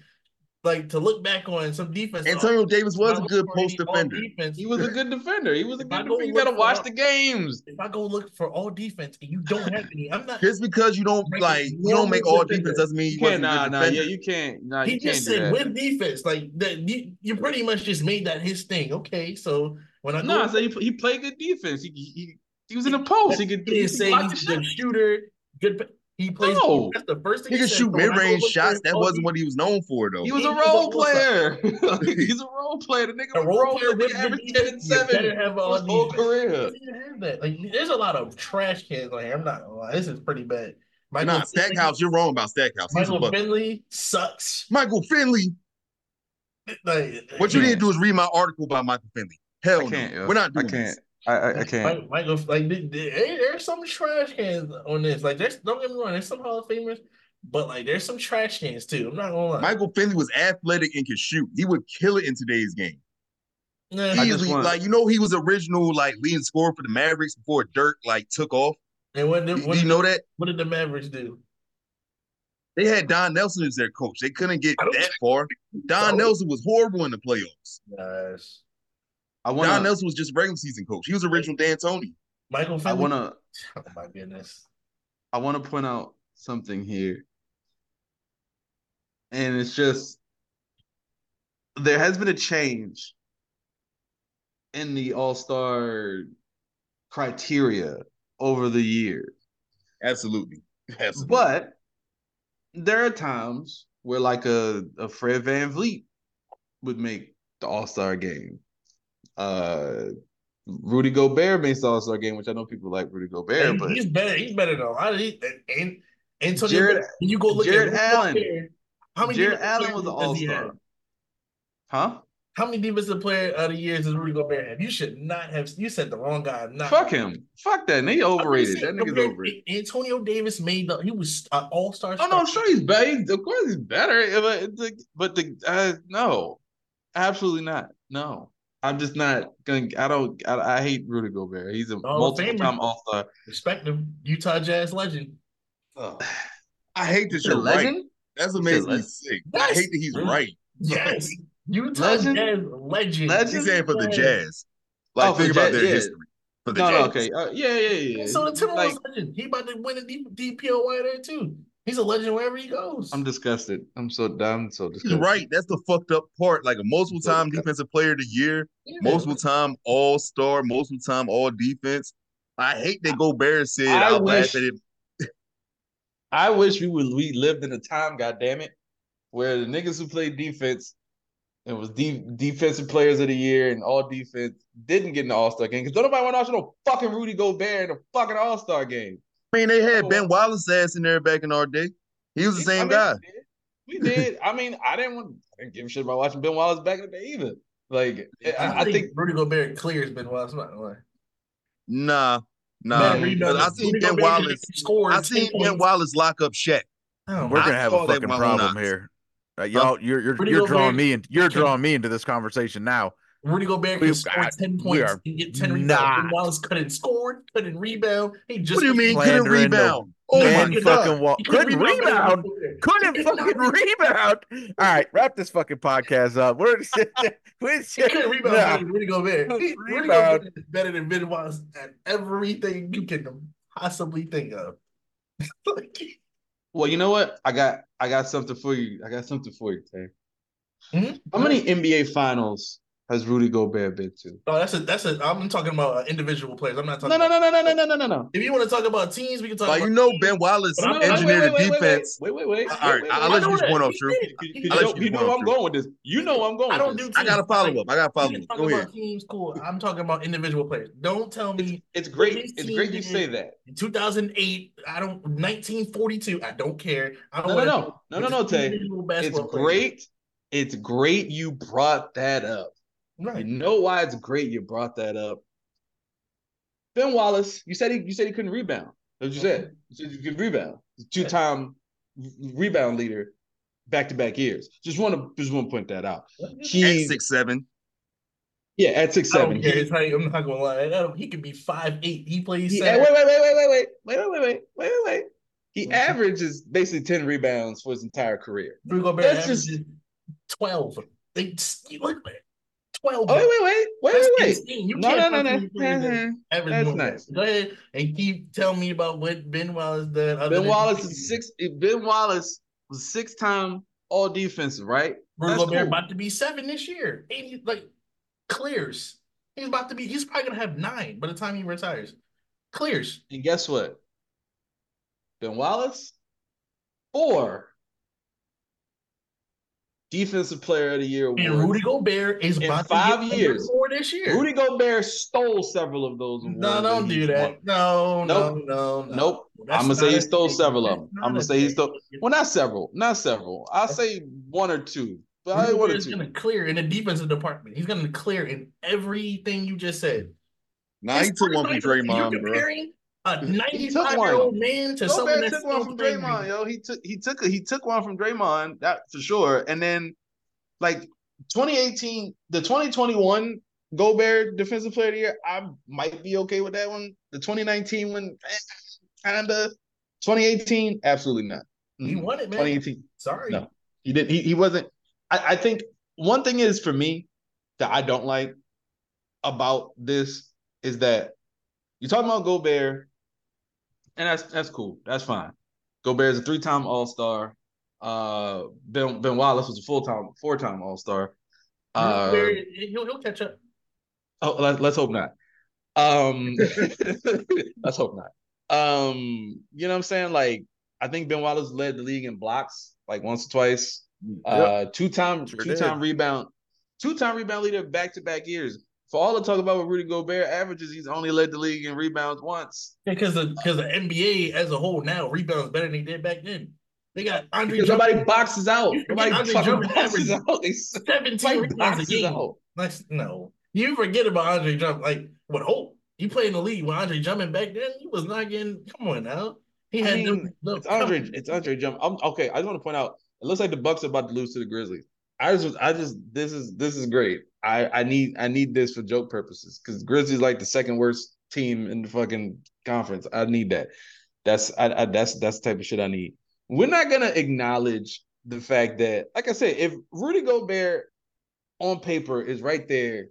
like to look back on some defense. Antonio Davis was a good look for any post defender. defense. He was a good defender. He was a If I good go defender. You gotta watch all- the games. (laughs) If I go look for all defense and you don't have any, I'm not. Just because you don't like you don't make all defender. defense doesn't mean You you can't, wasn't a nah, good nah, yeah, you can't, nah, he you can't just said that. with defense, like that. You, you pretty much just made that his thing. Okay, so when I go, No, I said he, he played good defense. He, he he was in the post. He could, He he didn't could say he's a shooter. Good. He plays. No. That's the first thing He could said. shoot So when I mid range shots. That wasn't these- what he was known for though. He was a role player. (laughs) (laughs) He's a role player. The nigga A a role role player player. with Nigga ten and seven better have all his whole career. You have that. Like, there's a lot of trash cans on here. I'm not gonna lie. This is pretty bad. Michael Nah, Stackhouse, you're wrong about Stackhouse. Michael bucket. Finley sucks. Michael Finley. Like, What you can't. need to do is read my article about Michael Finley. Hell I can't. no. yo. We're not I doing can't. this. I, I, I can't. Michael, like there- there- there's some trash cans on this. Like there's don't get me wrong, there's some Hall of Famers, but like there's some trash cans too. I'm not gonna lie. Michael Finley was athletic and could shoot. He would kill it in today's game. Nah, just Easily, want- like you know, he was original like leading scorer for the Mavericks before Dirk like took off. and what Do did, what, you know that? what did the Mavericks do? They had Don Nelson as their coach. They couldn't get that far. Don So- Nelson was horrible in the playoffs. Gosh. I Don wanna. Nelson was just a regular season coach. He was original D'Antoni. Michael I Finley. wanna. oh my goodness. I want to point out something here. And it's just there has been a change in the all-star criteria over the years. Absolutely. Absolutely. But there are times where like a, a Fred VanVleet would make the All Star game. Uh, Rudy Gobert the All Star game, which I know people like Rudy Gobert, And but he's better. He's better though. I, he, and Antonio, Jared- you go look Jared at Allen. how many Jarrett Allen was an All Star. Huh? How many defensive player of the years does Rudy Gobert have? You should not have. You said the wrong guy. Not Fuck him. Fuck that. He overrated. That nigga's compared- overrated. Antonio Davis made the. He was an All Star. Oh no, I'm sure he's better. He's- Of course, he's better. But like- but the uh, no, absolutely not. No, I'm just not gonna. I don't. I, I hate Rudy Gobert. He's a Hall of multiple Famer. time All Star. Respect him, Utah Jazz legend. I hate that you're right. That's what makes me sick. Yes. I hate that he's right. Yes, Utah Legend? Jazz legend. Legend? He's saying for the Jazz. Like Oh, for think the about Jazz, their yeah. history. For the No, Jazz. no, okay, uh, yeah, yeah, yeah. So the Timberwolves Like, legend. He about to win a D- DPOY there too. He's a legend wherever he goes. I'm disgusted. I'm so dumb. So He's right. That's the fucked up part. Like a multiple time defensive player of the year, Yeah. multiple time all star, multiple time all defense. I hate that Gobert said I out loud wish- that it (laughs) I wish we would we lived in a time, goddamn it, where the niggas who played defense and was de- defensive players of the year and all defense didn't get in the All Star game because don't nobody want to watch no fucking Rudy Gobert in the fucking All Star game. I mean, they had. Ben Wallace ass in there back in our day. He was the I same mean, guy. We did. We did. I mean, I didn't want. I didn't give a shit about watching Ben Wallace back in the day either. Like, I, I think Rudy Gobert clears Ben Wallace. I'm not gonna lie. Nah, nah. Man, rebound. I seen Ben Wallace. scored I 10 seen Ben. Wallace lock up Shaq. Oh, We're gonna have a fucking problem own here. Uh, y'all, you're you're, you're Gobert drawing me and you're drawing me into this conversation now. Rudy Gobert We- can score I- 10 points and get 10 rebounds. not- Ben Wallace couldn't score, couldn't rebound. He just What do you mean couldn't rebound? Oh man my fucking god! wall. He Couldn't better than rebound. Gobert. Couldn't He could not fucking rebound. All right, wrap this fucking podcast up. We're (laughs) we're He couldn't rebound Nah. better than Rudy Gobert. He- Rudy. Gobert is better than Ben Wallace at everything you can possibly think of. (laughs) Like, Well, you know what? I got I got something for you. I got something for you, Tay. Mhm. How many NBA finals has Rudy Gobert been to? Oh, that's a that's a. I'm talking about uh, individual players. I'm not talking. No, no, no, no, no, no, no, no, no. If you want to talk about teams, we can talk. Like about you know. Ben Wallace But I'm- Wait, wait, engineered wait, the wait, wait, defense. Wait, wait, wait. All right, I'll let you just point off true. did. Cause you I'll let know, you you know point where off I'm going with this. You know I'm going I don't do. this. I got a follow Like, up. I got a follow up. Go ahead. teams. Cool. I'm talking about individual players. Don't tell me It's great. It's great you say that. 2008. I don't. 1942. I don't care. I don't No, no, no. know No, no, no, Tay. It's great. It's great you brought that up. You know why it's great you brought that up? Ben Wallace, you said he you said he couldn't rebound. That's what you said. You said you could rebound. Two time rebound leader back to back years. Just want to just want to point that out. At six seven. yeah at six seven. don't. He, I'm not gonna lie. He could be five eight. He plays. he- wait wait wait wait wait wait wait wait wait wait wait wait. He Mhm. averages basically ten rebounds for his entire career. Rudy Gobert That's just- averages twelve. They you look at it. Twelve. Oh wait wait wait wait wait wait. You No can't no no no. average (laughs) That's more nice. Go ahead and keep telling me about what Ben Wallace did. Ben Wallace is six. Ben Wallace was six time all defensive, right? That's cool. about to be seven this year. And he like clears. He's about to be. He's probably gonna have nine by the time he retires. Clears. And guess what? Ben Wallace, four defensive player of the year And. Rudy Gobert is In about five years. four this year. Rudy Gobert stole several of those awards. no, don't do that. No, Nope. no, no, no. Nope. That's I'm gonna say he stole thing. several of them. I'm gonna say he stole. Well, not several, not several. I'll say one or two, but I Rudy one or two. gonna clear in the defensive department. He's gonna clear in everything you just said. Nah, he took one from Draymond, bro. A took 95 one. year old man to someone Gobert that's took one from. Draymond, yo. He took he took he took one from Draymond, that for sure. And then like 2018, the 2021 Gobert Defensive Player of the Year, I might be okay with that one. The 2019 one, eh, kinda. 2018, absolutely not. He Mhm. won it, man. 2018, Sorry. no, he didn't. He he wasn't. I, I think one thing is for me that I don't like about this is that you're talking about Gobert, and that's that's cool. That's fine. Gobert is a three-time All-Star. Uh, Ben Ben Wallace was a full-time, four-time All-Star. Uh, he'll, he'll catch up. oh, let, let's hope not. Um, (laughs) let's hope not. Um, you know what I'm saying? Like, I think Ben Wallace led the league in blocks like once or twice. Uh, two-time, Sure two-time rebound, two-time rebound leader back to back years. For all the talk about what Rudy Gobert averages, he's only led the league in rebounds once. Because the because the NBA as a whole now rebounds better than they did back then. They got Andre Because Drummond, nobody boxes out. Nobody Andre fucking boxes out. They 17 nobody rebounds a game. out. Like, no, you forget about Andre Drummond. Like, what hope? You play in the league with Andre Drummond back then. He was not getting. Come on now. He I had mean, them- them- it's Andre. It's Andre Jump. I'm okay. I just want to point out. It looks like the Bucks are about to lose to the Grizzlies. I just, I just, this is this is great. I, I need, I need this for joke purposes because Grizzlies like the second worst team in the fucking conference. I need that. That's, I, I that's that's the type of shit I need. We're not gonna acknowledge the fact that, like I said, if Rudy Gobert on paper is right there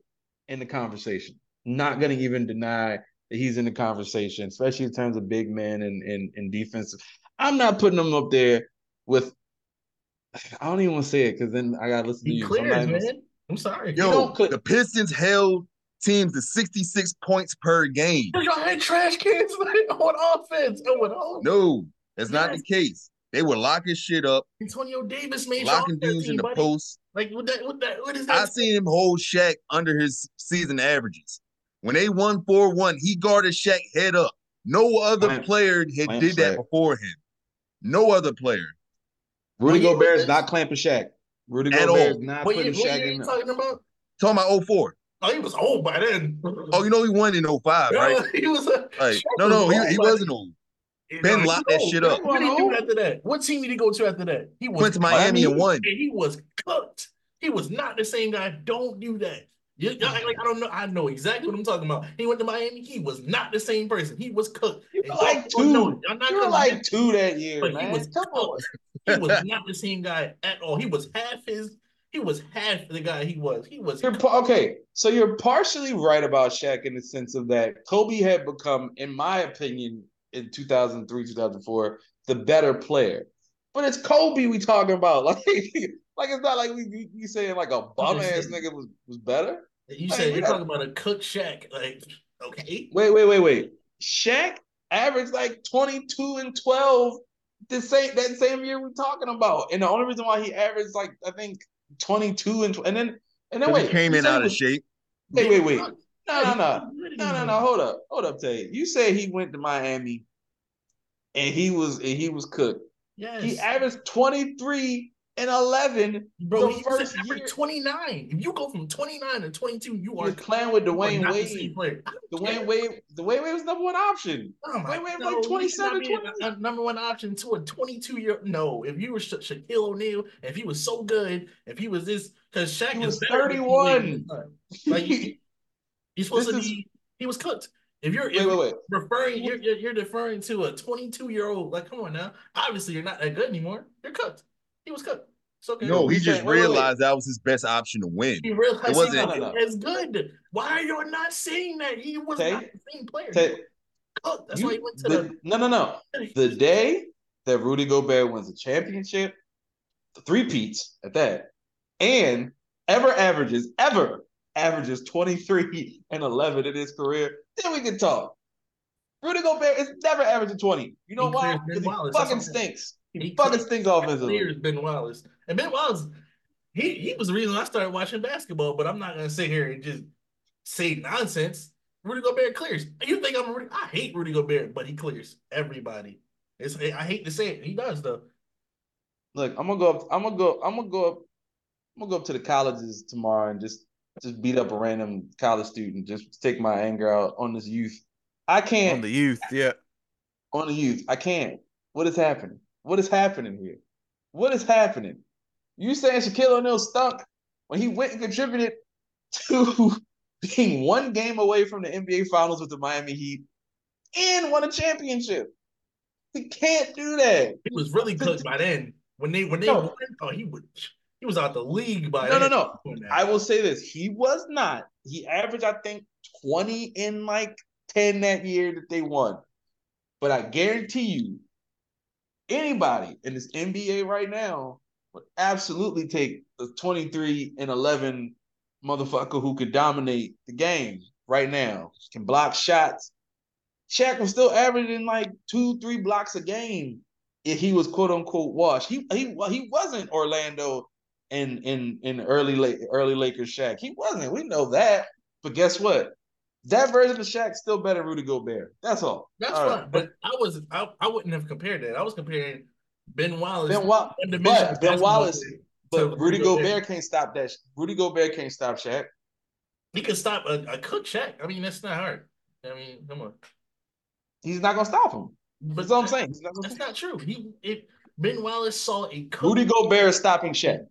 in the conversation, not gonna even deny that he's in the conversation, especially in terms of big men and and, and defensive. I'm not putting him up there with. I don't even want to say it because then I gotta listen to He you. so I'm not clears, even- man. I'm sorry. Yo, don't the Pistons held teams to 66 points per game. Y'all had trash cans (laughs) on offense. Oh, and oh, No, that's not the case. They were locking shit up, Antonio Davis made locking y'all dudes in the buddy. post. Like what that? What that? What is I that? seen him hold Shaq under his season averages. When they won 4-1, he guarded Shaq head up. No other Clamp- player had clamp did that before him. No other player. Rudy What Gobert is not clamping Shaq. Rudy At Gobert is all. not What year, putting what Shaq year in. you talking about? Talking about 04. Oh, he was old by then. Oh, you know he won in 05, (laughs) right? He was a Like, no, no, was he, he wasn't old. then. Ben No, he locked that shit up. What did he do after that? What team did he go to after that? He was Went to Miami and won. and he was cooked. He was not the same guy. Don't do that. You, y'all act like I don't know. I know exactly what I'm talking about. He went to Miami. He was not the same person. He was cooked. You And were like y'all don't know it. two. Y'all not You were like two that year, but he was Come on. cooked. He was not the same guy at all. He was half his. He was half the guy he was. He was. You're okay, so you're partially right about Shaq in the sense of that Kobe had become, in my opinion, in 2003, 2004, the better player. But it's Kobe we talking about. (laughs) Like, like it's not like we we, we saying like a bum ass nigga was, was better. You Like, said you're talking about a cook Shaq. Like, okay. Wait, wait, wait, wait. Shaq averaged like 22 and 12 the same that same year we're talking about. And the only reason why he averaged like I think 22 and tw- and then and then He wait, came in out he of shape. Wait, wait, wait. No, no, no. No, no, no. Hold up. Hold up, Tay. You say he went to Miami and he was and he was cooked. Yes. He averaged 23 and 11 Bro, the he first year. 29. If you go from 29 to 22, you are was playing with are Dwyane not the same Wade. player. I don't care. Dwyane Wade, Dwyane Wade was number one option. Oh my Wait, wait, no, like you 27, should not be a- a number one option to a 22 year. No, if you were Sha- Shaquille O'Neal, if he was so good, if he was this, because Shaq He is was better 31. Like you, you're supposed This to is- be. He was cooked. If you're, if Wait, wait, wait. you're referring, you're, you're you're deferring to a 22 year old. Like, come on now. Obviously, you're not that good anymore. You're cooked. He was cooked. It's okay. No, he he's just saying- wait, wait, wait. realized that was his best option to win. He realized It wasn't- wasn't No, no, no. as good. Why are you not saying that? He was Tay, not the same player. Tay, He was cooked. That's You- why he went to the- the. no, no, no. The (laughs) day that Rudy Gobert wins a championship, the three peats at that, and ever averages, ever averages 23 (laughs) and 11 in his career, then we can talk. Rudy Gobert is never averaging 20. You know He why? Because he fucking stinks. He, He fucking clears- stinks offensively. Clears Ben Wallace. And Ben Wallace, he he was the reason I started watching basketball, but I'm not gonna sit here and just say nonsense. Rudy Gobert clears. You think I'm a Rudy? I hate Rudy Gobert, but he clears everybody. It's I hate to say it. He does though. Look, I'm gonna go up. I'm gonna go. I'm gonna go up. I'm gonna go up to the colleges tomorrow and just just beat up a random college student. Just take my anger out on this youth. I can't on the youth. Yeah. on the youth. I can't. What is happening? What is happening here? What is happening? You saying Shaquille O'Neal stunk when he went and contributed to (laughs) being one game away from the NBA Finals with the Miami Heat and won a championship? He can't do that. He was really cooked by then. When they when they No. won, oh, he would he was out the league by No, no, then. no. On. I will say this: he was not. He averaged, I think, twenty in like ten that year that they won. But I guarantee you, anybody in this NBA right now would absolutely take the twenty-three and eleven motherfucker who could dominate the game right now, can block shots. Shaq was still averaging like two, three blocks a game if he was quote unquote washed. He he he wasn't Orlando in in in early late early Lakers Shaq. He wasn't. We know that. But guess what? That version of Shaq still better Rudy Gobert. That's all. That's All right. but I was I, I wouldn't have compared that. I was comparing Ben Wallace. Ben Wa- but Ben Wallace- But Rudy Gobert can't stop that. Rudy Gobert can't stop Shaq. He can stop a, a cook Shaq. I mean, that's not hard. I mean, come on. He's not gonna stop him. But That's all I'm saying. Not That's not true. He if Ben Wallace saw a cook. Rudy Gobert stopping Shaq.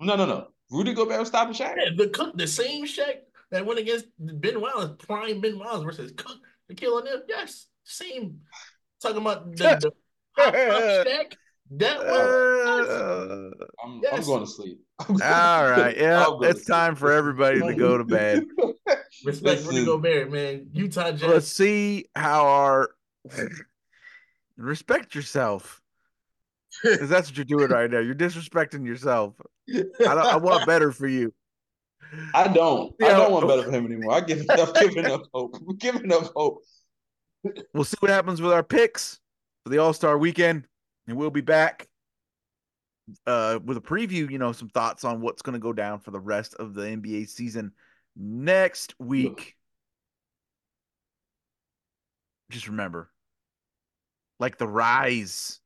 No, no, no. Rudy Gobert stopping Shaq. Yeah, the cook, the same Shaq that went against Ben Wallace, prime Ben Wallace versus Cook, the killer them. Yes, same. Talking about the, the hot (laughs) top Shaq. That was Uh, I'm, I'm going to sleep. all right. (laughs) Yeah, I'm going (laughs) it's to sleep. time for everybody to go to bed. respect Rudy Listen. Gobert, man. Utah Jazz. Let's see how our respect yourself. Because that's what you're doing right now. You're disrespecting yourself. I don't, I want better for you. I don't. I don't want better for him anymore. I give I've (laughs) given up hope. We're giving up hope. We'll see what happens with our picks for the All Star weekend, and we'll be back uh, with a preview. You know, some thoughts on what's going to go down for the rest of the NBA season next week. Just remember, like the rise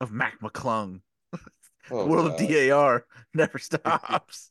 of Mac McClung, (laughs) Oh, the world of DAR never (laughs) stops.